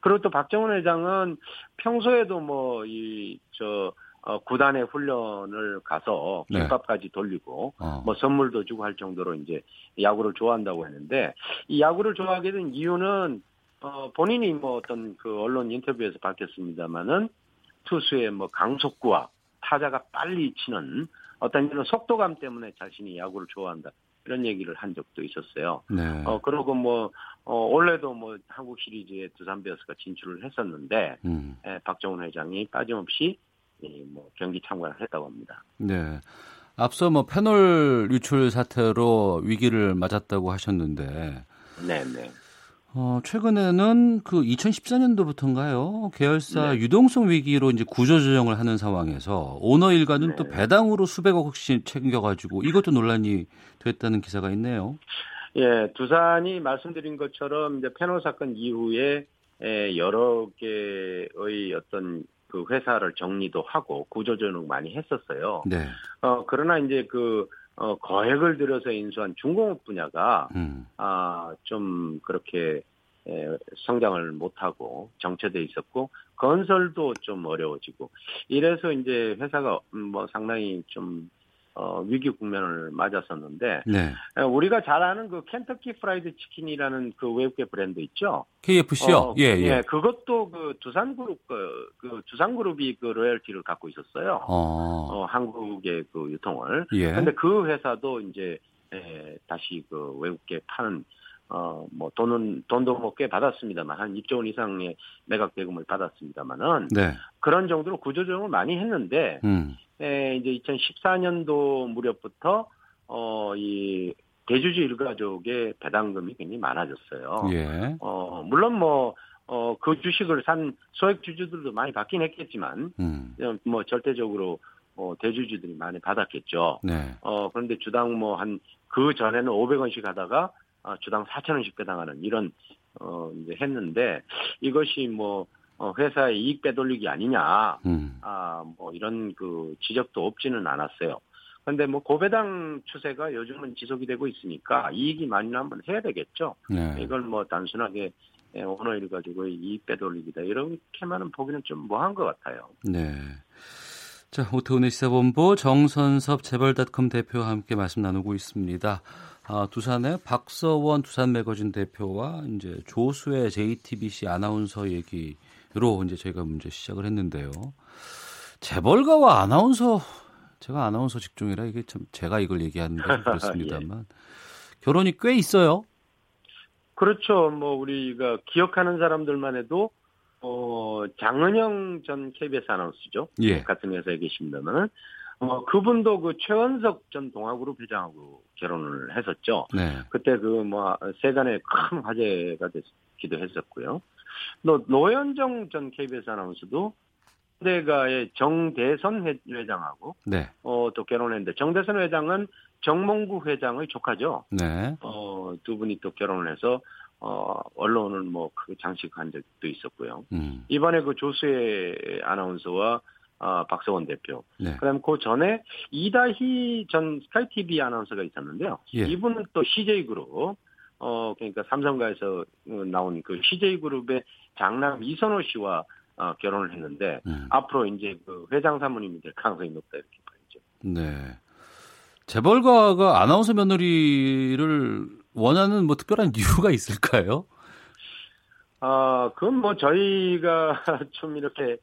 그리고 또 박정원 회장은 평소에도 뭐, 이, 저, 어, 구단의 훈련을 가서 네. 김밥까지 돌리고, 어. 뭐 선물도 주고 할 정도로 이제 야구를 좋아한다고 했는데, 이 야구를 좋아하게 된 이유는, 어, 본인이 뭐 어떤 그 언론 인터뷰에서 밝혔습니다마는 투수의 뭐 강속구와 타자가 빨리 치는 어떤 이런 속도감 때문에 자신이 야구를 좋아한다. 이런 얘기를 한 적도 있었어요. 네. 어, 그러고 뭐, 어, 원래도 뭐 한국 시리즈에 두산 베어스가 진출을 했었는데, 음. 에, 박정훈 회장이 빠짐없이 이, 뭐 경기 참관을 했다고 합니다. 네. 앞서 뭐 패널 유출 사태로 위기를 맞았다고 하셨는데 네네. 어, 최근에는 그 2014년도부터인가요? 계열사 네. 유동성 위기로 이제 구조조정을 하는 상황에서 오너 일가는 또 네. 배당으로 수백억씩 챙겨가지고 이것도 논란이 됐다는 기사가 있네요. 예, 두산이 말씀드린 것처럼 이제 패널 사건 이후에 에, 여러 개의 어떤 그 회사를 정리도 하고 구조조정 많이 했었어요. 네. 어 그러나 이제 그 어, 거액을 들여서 인수한 중공업 분야가 음. 아, 좀 그렇게 에, 성장을 못하고 정체돼 있었고 건설도 좀 어려워지고 이래서 이제 회사가 음, 뭐 상당히 좀 어, 위기 국면을 맞았었는데 네. 에, 우리가 잘 아는 그 Kentucky Fried Chicken이라는 그 외국계 브랜드 있죠. KFC요? 어, 예, 예. 그것도 그 두산 그룹 그, 그 두산 그룹이 그 로열티를 갖고 있었어요. 어. 어, 한국의 그 유통을. 예. 근데 그 회사도 이제 에, 다시 그 외국계 파는 어, 뭐 돈은 돈도 뭐 꽤 받았습니다만 한 2조 원 이상의 매각 대금을 받았습니다만은 네. 그런 정도로 구조조정을 많이 했는데 음. 에, 이제 2014년도 무렵부터 어, 이 대주주 일가족의 배당금이 굉장히 많아졌어요. 예. 어, 물론 뭐, 어, 그 주식을 산 소액 주주들도 많이 받긴 했겠지만, 음. 뭐 절대적으로 어, 대주주들이 많이 받았겠죠. 네. 어, 그런데 주당 뭐 한, 그 전에는 500원씩 하다가, 어, 주당 4,000원씩 배당하는 이런, 어, 이제 했는데, 이것이 뭐, 어, 회사의 이익 빼돌리기 아니냐, 음. 아, 뭐 이런 그 지적도 없지는 않았어요. 근데 뭐 고배당 추세가 요즘은 지속이 되고 있으니까 이익이 많이 나면 해야 되겠죠. 네. 이걸 뭐 단순하게 예, 오너일 가지고 이익 빼돌리기다 이렇게만은 보기는 좀 뭐한 것 같아요. 네. 자, 오태훈의 시사본부 정선섭 재벌닷컴 대표와 함께 말씀 나누고 있습니다. 아, 두산의 박서원 두산 매거진 대표와 이제 조수의 JTBC 아나운서 얘기 로 이제 저희가 문제 시작을 했는데요. 재벌가와 아나운서 제가 아나운서 직종이라 이게 참 제가 이걸 얘기하는 게좀 *laughs* 그렇습니다만 결혼이 꽤 있어요. 그렇죠. 뭐 우리가 기억하는 사람들만 해도 어 장은영 전 KBS 아나운서죠. 예. 같은 회사에 계십니다만은 어 그분도 그 최원석 전 동아그룹 회장하고 결혼을 했었죠. 네. 그때 그 뭐 세간의 큰 화제가 됐기도 했었고요. 또 노현정 전 KBS 아나운서도 대가의 정대선 회- 회장하고 네. 어, 또 결혼했는데 정대선 회장은 정몽구 회장의 조카죠. 네. 어, 두 분이 또 결혼을 해서 어, 언론을 뭐 크게 장식한 적도 있었고요. 음. 이번에 그 조수의 아나운서와 아, 박서원 대표. 네. 그다음 그 전에 이다희 전 스카이 TV 아나운서가 있었는데요. 예. 이분은 또 CJ 그룹 어 그러니까 삼성가에서 어, 나온 그 CJ 그룹의 장남 이선호 씨와 어, 결혼을 했는데 음. 앞으로 이제 그 회장 사모님이 될 가능성이 높다 이렇게 봐야죠. 네. 재벌가가 아나운서 며느리를 원하는 뭐 특별한 *laughs* 이유가 있을까요? 아, 그건 뭐 저희가 *laughs* 좀 이렇게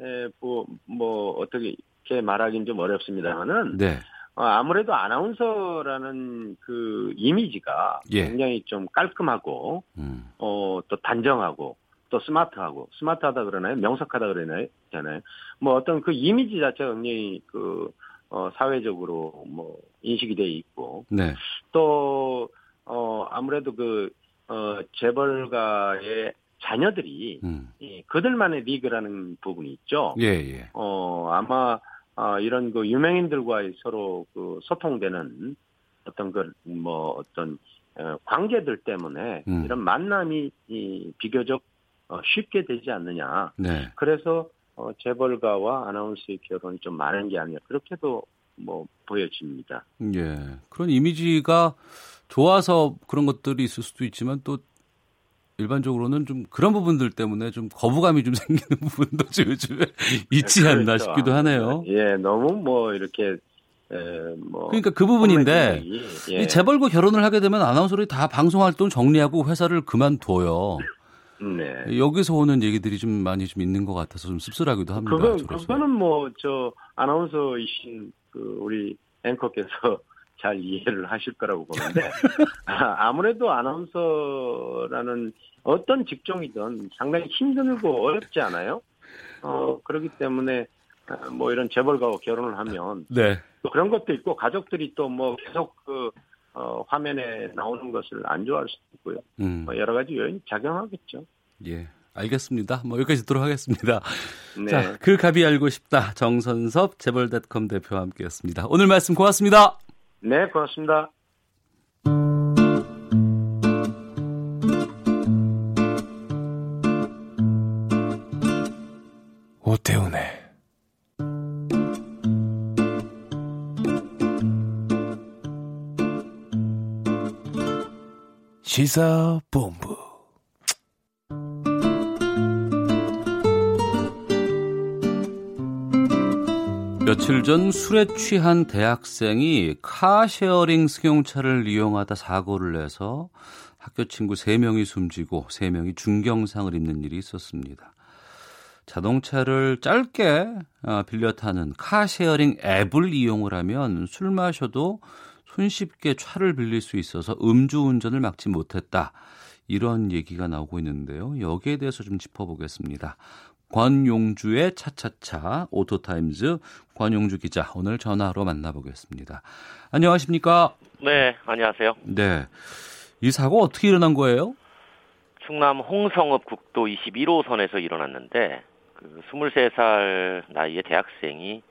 에, 뭐, 뭐 어떻게 이렇게 말하기는 좀 어렵습니다만은 네. 어, 아무래도 아나운서라는 그 이미지가 예. 굉장히 좀 깔끔하고 음. 어, 또 단정하고 또 스마트하고 스마트하다 그러나요? 명석하다 그러나요? 잖아요. 뭐 어떤 그 이미지 자체가 굉장히 그 어, 사회적으로 뭐 인식이 돼 있고 네. 또 어, 아무래도 그 어, 재벌가의 자녀들이 음. 이 그들만의 리그라는 부분이 있죠. 예, 예. 어, 아마, 아, 이런 그 유명인들과의 서로 그 소통되는 어떤 그, 뭐, 어떤, 어, 관계들 때문에 음. 이런 만남이 이, 비교적 어, 쉽게 되지 않느냐. 네. 그래서 어, 재벌가와 아나운서의 결혼이 좀 많은 게 아니라 그렇게도 뭐 보여집니다. 예. 그런 이미지가 좋아서 그런 것들이 있을 수도 있지만 또 일반적으로는 좀 그런 부분들 때문에 좀 거부감이 좀 *laughs* 생기는 부분도 좀 요즘에 있지 않나 그렇죠. 싶기도 하네요. 예, 너무 뭐 이렇게 에, 뭐 그러니까 그 부분인데 예. 이 재벌과 결혼을 하게 되면 아나운서들이 다 방송 활동 정리하고 회사를 그만둬요. 네. 여기서 오는 얘기들이 좀 많이 좀 있는 것 같아서 좀 씁쓸하기도 합니다. 그거 저로서. 그거는 뭐 저 아나운서이신 그 우리 앵커께서 *laughs* 잘 이해를 하실 거라고 보는데 *laughs* 아, 아무래도 아나운서라는 어떤 직종이든 상당히 힘들고 어렵지 않아요? 어 그렇기 때문에 아, 뭐 이런 재벌가와 결혼을 하면 네. 또 그런 것도 있고 가족들이 또 뭐 계속 그 어, 화면에 나오는 것을 안 좋아할 수도 있고요. 음. 뭐 여러 가지 요인이 작용하겠죠. 예. 알겠습니다. 뭐 여기까지 듣도록 하겠습니다. 네. 자, 그 갑이 알고 싶다. 정선섭 재벌닷컴 대표와 함께했습니다. 오늘 말씀 고맙습니다. 네, 고맙습니다. 그것 때문에. 시사본부 며칠 전 술에 취한 대학생이 car sharing 승용차를 이용하다 사고를 내서 학교 친구 3명이 숨지고 3명이 중경상을 입는 일이 있었습니다. 자동차를 짧게 어, 빌려 타는 car sharing 앱을 이용을 하면 술 마셔도 손쉽게 차를 빌릴 수 있어서 음주운전을 막지 못했다. 이런 얘기가 나오고 있는데요. 여기에 대해서 좀 짚어보겠습니다. 권용주의 차차차 오토타임즈 권용주 기자 오늘 전화로 만나보겠습니다. 안녕하십니까? 네, 안녕하세요. 네. 이 사고 어떻게 일어난 거예요? 충남 홍성읍 국도 21호선에서 일어났는데 그 23살 나이의 대학생이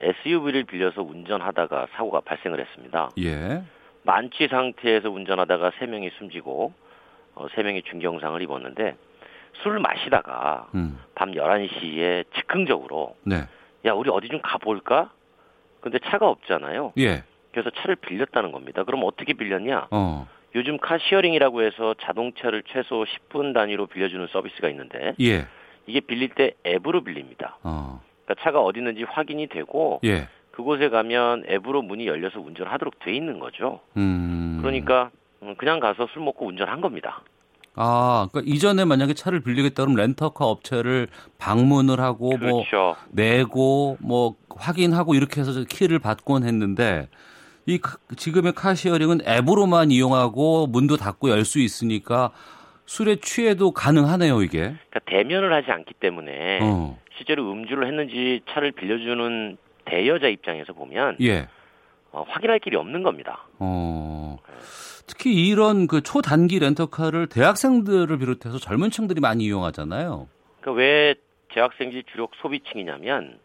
SUV를 빌려서 운전하다가 사고가 발생을 했습니다. 예. 만취 상태에서 운전하다가 3명이 숨지고 어, 3명이 중경상을 입었는데 술을 마시다가 음. 밤 11시에 즉흥적으로 네. 야, 우리 어디 좀 가볼까? 근데 차가 없잖아요. 예. 그래서 차를 빌렸다는 겁니다. 그럼 어떻게 빌렸냐? 어. 요즘 car sharing이라고 해서 자동차를 최소 10분 단위로 빌려주는 서비스가 있는데 예. 이게 빌릴 때 앱으로 빌립니다. 어. 그러니까 차가 어디 있는지 확인이 되고 예. 그곳에 가면 앱으로 문이 열려서 운전하도록 돼 있는 거죠. 음. 그러니까 음, 그냥 가서 술 먹고 운전한 겁니다. 아, 그러니까 이전에 만약에 차를 빌리겠다 그러면 렌터카 업체를 방문을 하고 뭐 그렇죠. 내고 뭐 확인하고 이렇게 해서 키를 받곤 했는데 이 카- 지금의 카시어링은 앱으로만 이용하고 문도 닫고 열 수 있으니까 술에 취해도 가능하네요, 이게. 그러니까 대면을 하지 않기 때문에 어. 실제로 음주를 했는지 차를 빌려주는 대여자 입장에서 보면 예. 어, 확인할 길이 없는 겁니다. 어. 특히 이런 그 초단기 렌터카를 대학생들을 비롯해서 젊은 층들이 많이 이용하잖아요. 그러니까 왜 재학생지 주력 소비층이냐면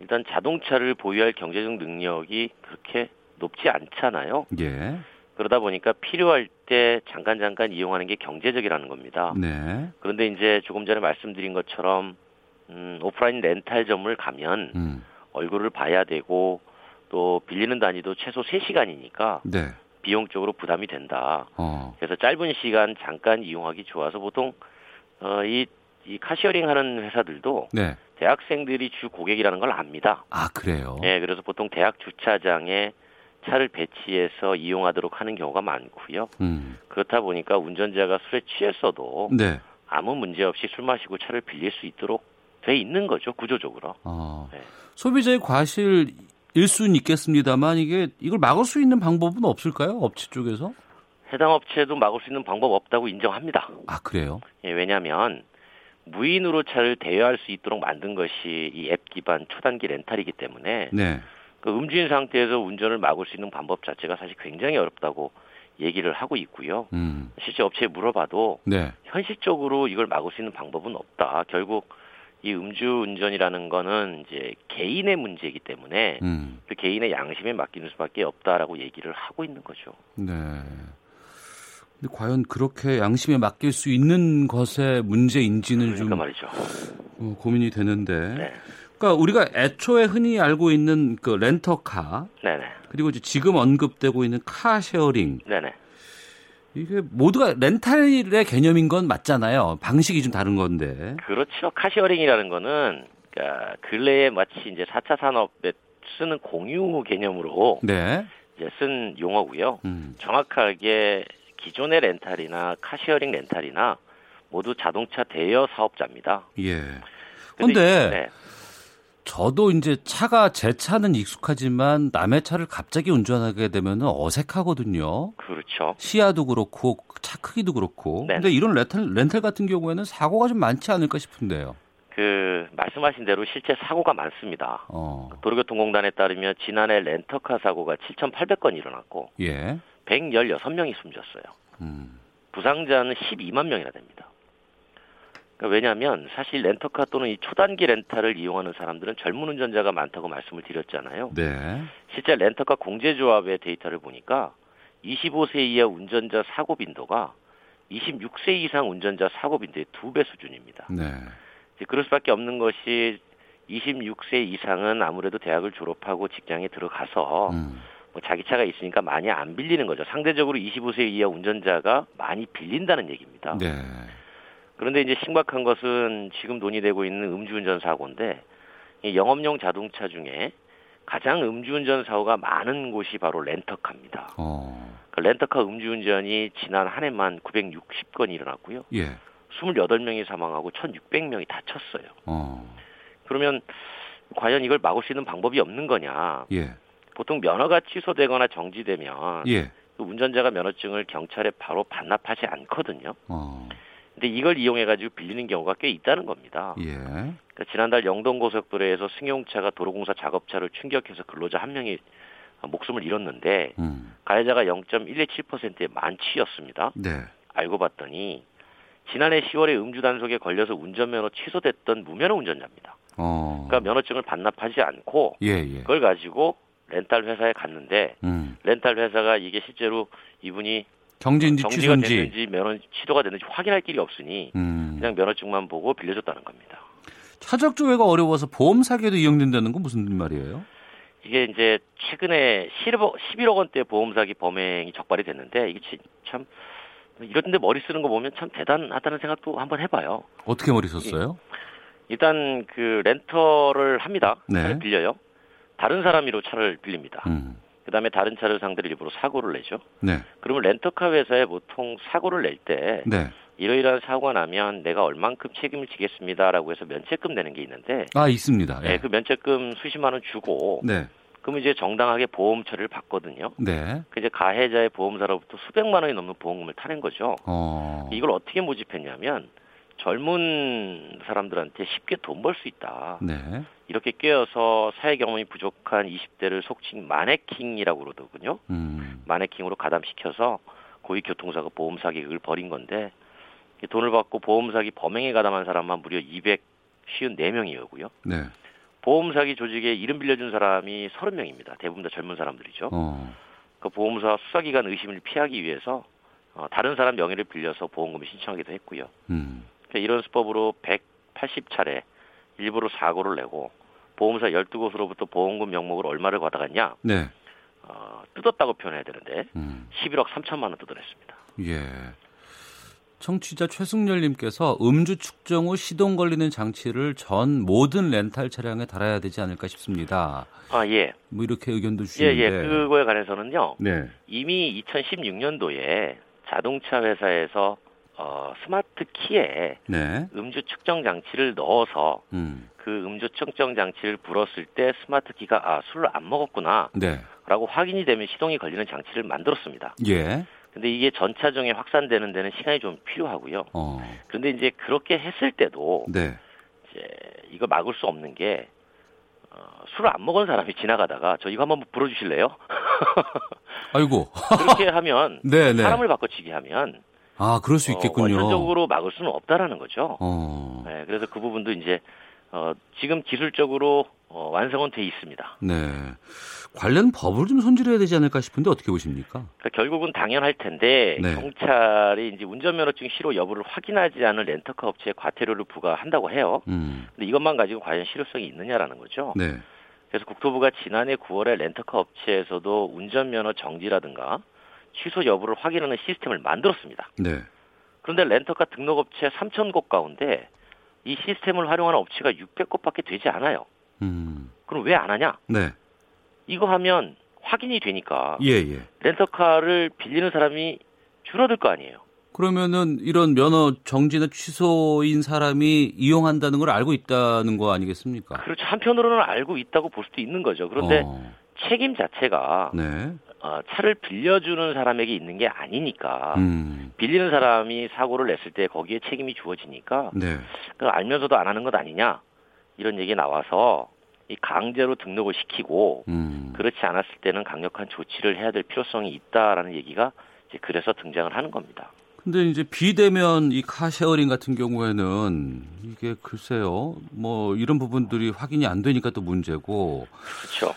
일단 자동차를 보유할 경제적 능력이 그렇게 높지 않잖아요. 예. 그러다 보니까 필요할 때 잠깐 잠깐 이용하는 게 경제적이라는 겁니다. 네. 그런데 이제 조금 전에 말씀드린 것처럼 음, 오프라인 렌탈점을 가면 음. 얼굴을 봐야 되고 또 빌리는 단위도 최소 3시간이니까 네. 비용적으로 부담이 된다. 어. 그래서 짧은 시간 잠깐 이용하기 좋아서 보통 어, 이, 이 카시어링 하는 회사들도 네. 대학생들이 주 고객이라는 걸 압니다. 아, 그래요. 예, 그래서 보통 대학 주차장에 차를 배치해서 이용하도록 하는 경우가 많고요. 음. 그렇다 보니까 운전자가 술에 취했어도 네. 아무 문제 없이 술 마시고 차를 빌릴 수 있도록 돼 있는 거죠 구조적으로. 어. 네. 소비자의 과실일 수는 있겠습니다만 이게 이걸 막을 수 있는 방법은 없을까요? 업체 쪽에서? 해당 업체도 막을 수 있는 방법 없다고 인정합니다. 아, 그래요? 예, 왜냐하면 무인으로 차를 대여할 수 있도록 만든 것이 이 앱 기반 초단기 렌탈이기 때문에 네. 그 음주인 상태에서 운전을 막을 수 있는 방법 자체가 사실 굉장히 어렵다고 얘기를 하고 있고요. 음. 실제 업체에 물어봐도 네. 현실적으로 이걸 막을 수 있는 방법은 없다. 결국 이 음주 운전이라는 거는 이제 개인의 문제이기 때문에 음. 그 개인의 양심에 맡기는 수밖에 없다라고 얘기를 하고 있는 거죠. 네. 근데 과연 그렇게 양심에 맡길 수 있는 것의 문제인지는 좀 그러니까 말이죠. 어, 고민이 되는데. 네. 그러니까 우리가 애초에 흔히 알고 있는 그 렌터카 네네. 그리고 지금 언급되고 있는 car sharing 네네. 이게 모두가 렌탈의 개념인 건 맞잖아요. 방식이 좀 다른 건데. 그렇죠. car sharing이라는 거는 그러니까 근래에 마치 이제 4차 산업에 쓰는 공유 개념으로 네. 이제 쓴 용어고요. 음. 정확하게 기존의 렌탈이나 car sharing 렌탈이나 모두 자동차 대여 사업자입니다. 예. 근데 근데 네. 저도 이제 차가 제 차는 익숙하지만 남의 차를 갑자기 운전하게 되면 어색하거든요. 그렇죠. 시야도 그렇고 차 크기도 그렇고. 네. 근데 이런 렌탈, 렌탈 같은 경우에는 사고가 좀 많지 않을까 싶은데요. 그 말씀하신 대로 실제 사고가 많습니다. 어. 도로교통공단에 따르면 지난해 렌터카 사고가 7,800건 일어났고 예. 116명이 숨졌어요. 음. 부상자는 12만 명이나 됩니다. 그러니까 왜냐하면 사실 렌터카 또는 이 초단기 렌탈을 이용하는 사람들은 젊은 운전자가 많다고 말씀을 드렸잖아요. 네. 실제 렌터카 공제조합의 데이터를 보니까 25세 이하 운전자 사고 빈도가 26세 이상 운전자 사고 빈도의 두 배 수준입니다. 네. 그럴 수밖에 없는 것이 26세 이상은 아무래도 대학을 졸업하고 직장에 들어가서 음. 뭐 자기 차가 있으니까 많이 안 빌리는 거죠. 상대적으로 25세 이하 운전자가 많이 빌린다는 얘기입니다. 네. 그런데 이제 심각한 것은 지금 논의되고 있는 음주운전 사고인데 이 영업용 자동차 중에 가장 음주운전 사고가 많은 곳이 바로 렌터카입니다. 어. 그 렌터카 음주운전이 지난 한 해만 960건이 일어났고요. 예. 28명이 사망하고 1,600명이 다쳤어요. 어. 그러면 과연 이걸 막을 수 있는 방법이 없는 거냐? 예. 보통 면허가 취소되거나 정지되면 예. 그 운전자가 면허증을 경찰에 바로 반납하지 않거든요. 어. 근데 이걸 이용해 가지고 빌리는 경우가 꽤 있다는 겁니다. 예. 그러니까 지난달 영동 고속도로에서 승용차가 도로공사 작업차를 충격해서 근로자 한 명이 목숨을 잃었는데 음. 가해자가 0.127%의 만취였습니다. 네. 알고 봤더니 지난해 10월에 음주 단속에 걸려서 운전면허 취소됐던 무면허 운전자입니다. 어. 그러니까 면허증을 반납하지 않고 예, 예. 그걸 가지고 렌탈 회사에 갔는데 음. 렌탈 회사가 이게 실제로 이분이 정지인지 정지가 취소인지. 됐는지 면허 취소가 됐는지 확인할 길이 없으니 음. 그냥 면허증만 보고 빌려줬다는 겁니다. 차적 조회가 어려워서 보험 사기에도 이용된다는 건 무슨 말이에요? 이게 이제 최근에 11억, 11억 원대 보험 사기 범행이 적발이 됐는데 이게 치- 참 이런데 머리 쓰는 거 보면 참 대단하다는 생각도 한번 해봐요. 어떻게 머리 썼어요? 일단 그 렌터를 합니다. 네. 빌려요. 다른 사람이로 차를 빌립니다. 음. 그다음에 다른 차를 상대로 일부러 사고를 내죠. 네. 그러면 렌터카 회사에 보통 사고를 낼때 네. 이러이러한 사고가 나면 내가 얼만큼 책임을 지겠습니다라고 해서 면책금 내는 게 있는데 아, 있습니다. 예. 네, 그 면책금 수십만 원 주고 네. 그러면 이제 정당하게 보험 처리를 받거든요. 네. 그 이제 가해자의 보험사로부터 수백만 원이 넘는 보험금을 타낸 거죠. 어. 이걸 어떻게 모집했냐면 젊은 사람들한테 쉽게 돈 벌 수 있다. 네. 이렇게 꿰어서 사회 경험이 부족한 20대를 속칭 마네킹이라고 그러더군요. 음. 마네킹으로 가담시켜서 고위 교통사고 보험 사기극을 벌인 건데 이 돈을 받고 보험 사기 범행에 가담한 사람만 무려 254명이고요. 네. 보험 사기 조직에 이름 빌려준 사람이 30명입니다. 대부분 다 젊은 사람들이죠. 어. 그 보험사 수사기관 의심을 피하기 위해서 어, 다른 사람 명의를 빌려서 보험금을 신청하기도 했고요. 음. 그러니까 이런 수법으로 180차례 일부러 사고를 내고 보험사 12곳으로부터 보험금 명목을 얼마를 받아갔냐? 네. 어, 뜯었다고 표현해야 되는데 음. 11억 3천만 원 뜯어냈습니다. 예. 청취자 최승열 님께서 음주 측정 후 시동 걸리는 장치를 전 모든 렌탈 차량에 달아야 되지 않을까 싶습니다. 아, 예. 뭐 이렇게 의견도 예, 주시는데. 예. 그거에 관해서는요. 네. 이미 2016년도에 자동차 회사에서 어, 스마트 키에 네. 음주 측정 장치를 넣어서 음. 그 음주 측정 장치를 불었을 때 스마트 키가 아 술을 안 먹었구나 네. 라고 확인이 되면 시동이 걸리는 장치를 만들었습니다. 예. 근데 이게 전 차종에 확산되는 데는 시간이 좀 필요하고요. 어. 그런데 이제 그렇게 했을 때도 네. 이제 이거 막을 수 없는 게 어, 술을 안 먹은 사람이 지나가다가 저 이거 한번 불어주실래요? *laughs* 아이고. 그렇게 하면 *laughs* 네, 네. 사람을 바꿔치기 하면 아, 그럴 수 어, 있겠군요. 원천적으로 막을 수는 없다라는 거죠. 어. 네, 그래서 그 부분도 이제 어, 지금 기술적으로 어, 완성은 돼 있습니다. 네. 관련 법을 좀 손질해야 되지 않을까 싶은데 어떻게 보십니까? 그러니까 결국은 당연할 텐데 네. 경찰이 이제 운전면허증 실효 여부를 확인하지 않은 렌터카 업체에 과태료를 부과한다고 해요. 음. 근데 이것만 가지고 과연 실효성이 있느냐라는 거죠. 네. 그래서 국토부가 지난해 9월에 렌터카 업체에서도 운전면허 정지라든가 취소 여부를 확인하는 시스템을 만들었습니다. 네. 그런데 렌터카 등록업체 3천 곳 가운데 이 시스템을 활용하는 업체가 600곳밖에 되지 않아요. 음. 그럼 왜 안 하냐? 네. 이거 하면 확인이 되니까 예, 예. 렌터카를 빌리는 사람이 줄어들 거 아니에요. 그러면은 이런 면허 정지나 취소인 사람이 이용한다는 걸 알고 있다는 거 아니겠습니까? 그렇죠. 한편으로는 알고 있다고 볼 수도 있는 거죠. 그런데 어. 책임 자체가 네. 어, 차를 빌려주는 사람에게 있는 게 아니니까 음. 빌리는 사람이 사고를 냈을 때 거기에 책임이 주어지니까 네. 그 알면서도 안 하는 것 아니냐 이런 얘기 나와서 이 강제로 등록을 시키고 음. 그렇지 않았을 때는 강력한 조치를 해야 될 필요성이 있다라는 얘기가 이제 그래서 등장을 하는 겁니다. 근데 이제 비대면 이 car sharing 같은 경우에는 이게 글쎄요, 뭐 이런 부분들이 확인이 안 되니까 또 문제고 그렇죠.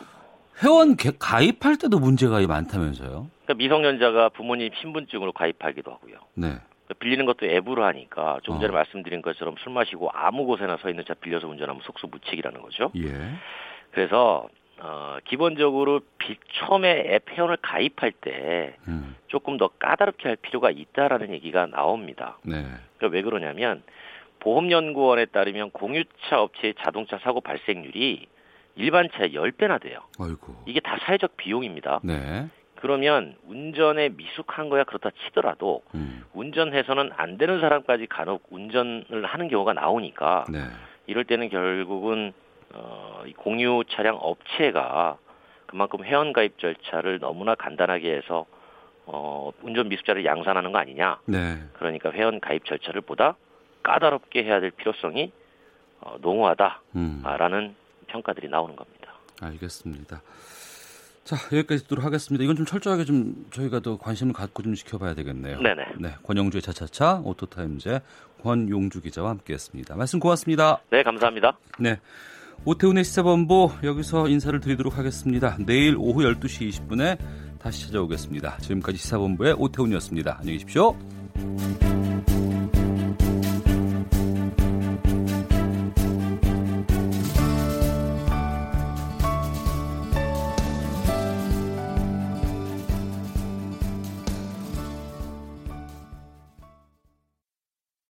회원 개- 가입할 때도 문제가 많다면서요? 그러니까 미성년자가 부모님 신분증으로 가입하기도 하고요. 네. 빌리는 것도 앱으로 하니까 좀 전에 어. 말씀드린 것처럼 술 마시고 아무 곳에나 서 있는 차 빌려서 운전하면 속수무책이라는 거죠. 예. 그래서 어, 기본적으로 비, 처음에 앱 회원을 가입할 때 음. 조금 더 까다롭게 할 필요가 있다라는 얘기가 나옵니다. 네. 그러니까 왜 그러냐면 보험연구원에 따르면 공유차 업체의 자동차 사고 발생률이 일반 차의 10배나 돼요. 아이고. 이게 다 사회적 비용입니다. 네. 그러면 운전에 미숙한 거야 그렇다 치더라도 음. 운전해서는 안 되는 사람까지 간혹 운전을 하는 경우가 나오니까 네. 이럴 때는 결국은 어, 이 공유 차량 업체가 그만큼 회원 가입 절차를 너무나 간단하게 해서 어, 운전 미숙자를 양산하는 거 아니냐. 네. 그러니까 회원 가입 절차를 보다 까다롭게 해야 될 필요성이 어, 농후하다라는 음. 평가들이 나오는 겁니다. 알겠습니다. 자, 여기까지 듣도록 하겠습니다. 이건 좀 철저하게 좀 저희가 더 관심을 갖고 좀 지켜봐야 되겠네요. 네네. 네, 권용주의 차차차 오토타임즈 권용주 기자와 함께했습니다. 말씀 고맙습니다. 네, 감사합니다. 네. 오태훈의 시사본부 여기서 인사를 드리도록 하겠습니다. 내일 오후 12시 20분에 다시 찾아오겠습니다. 지금까지 시사본부의 오태훈이었습니다. 안녕히 계십시오.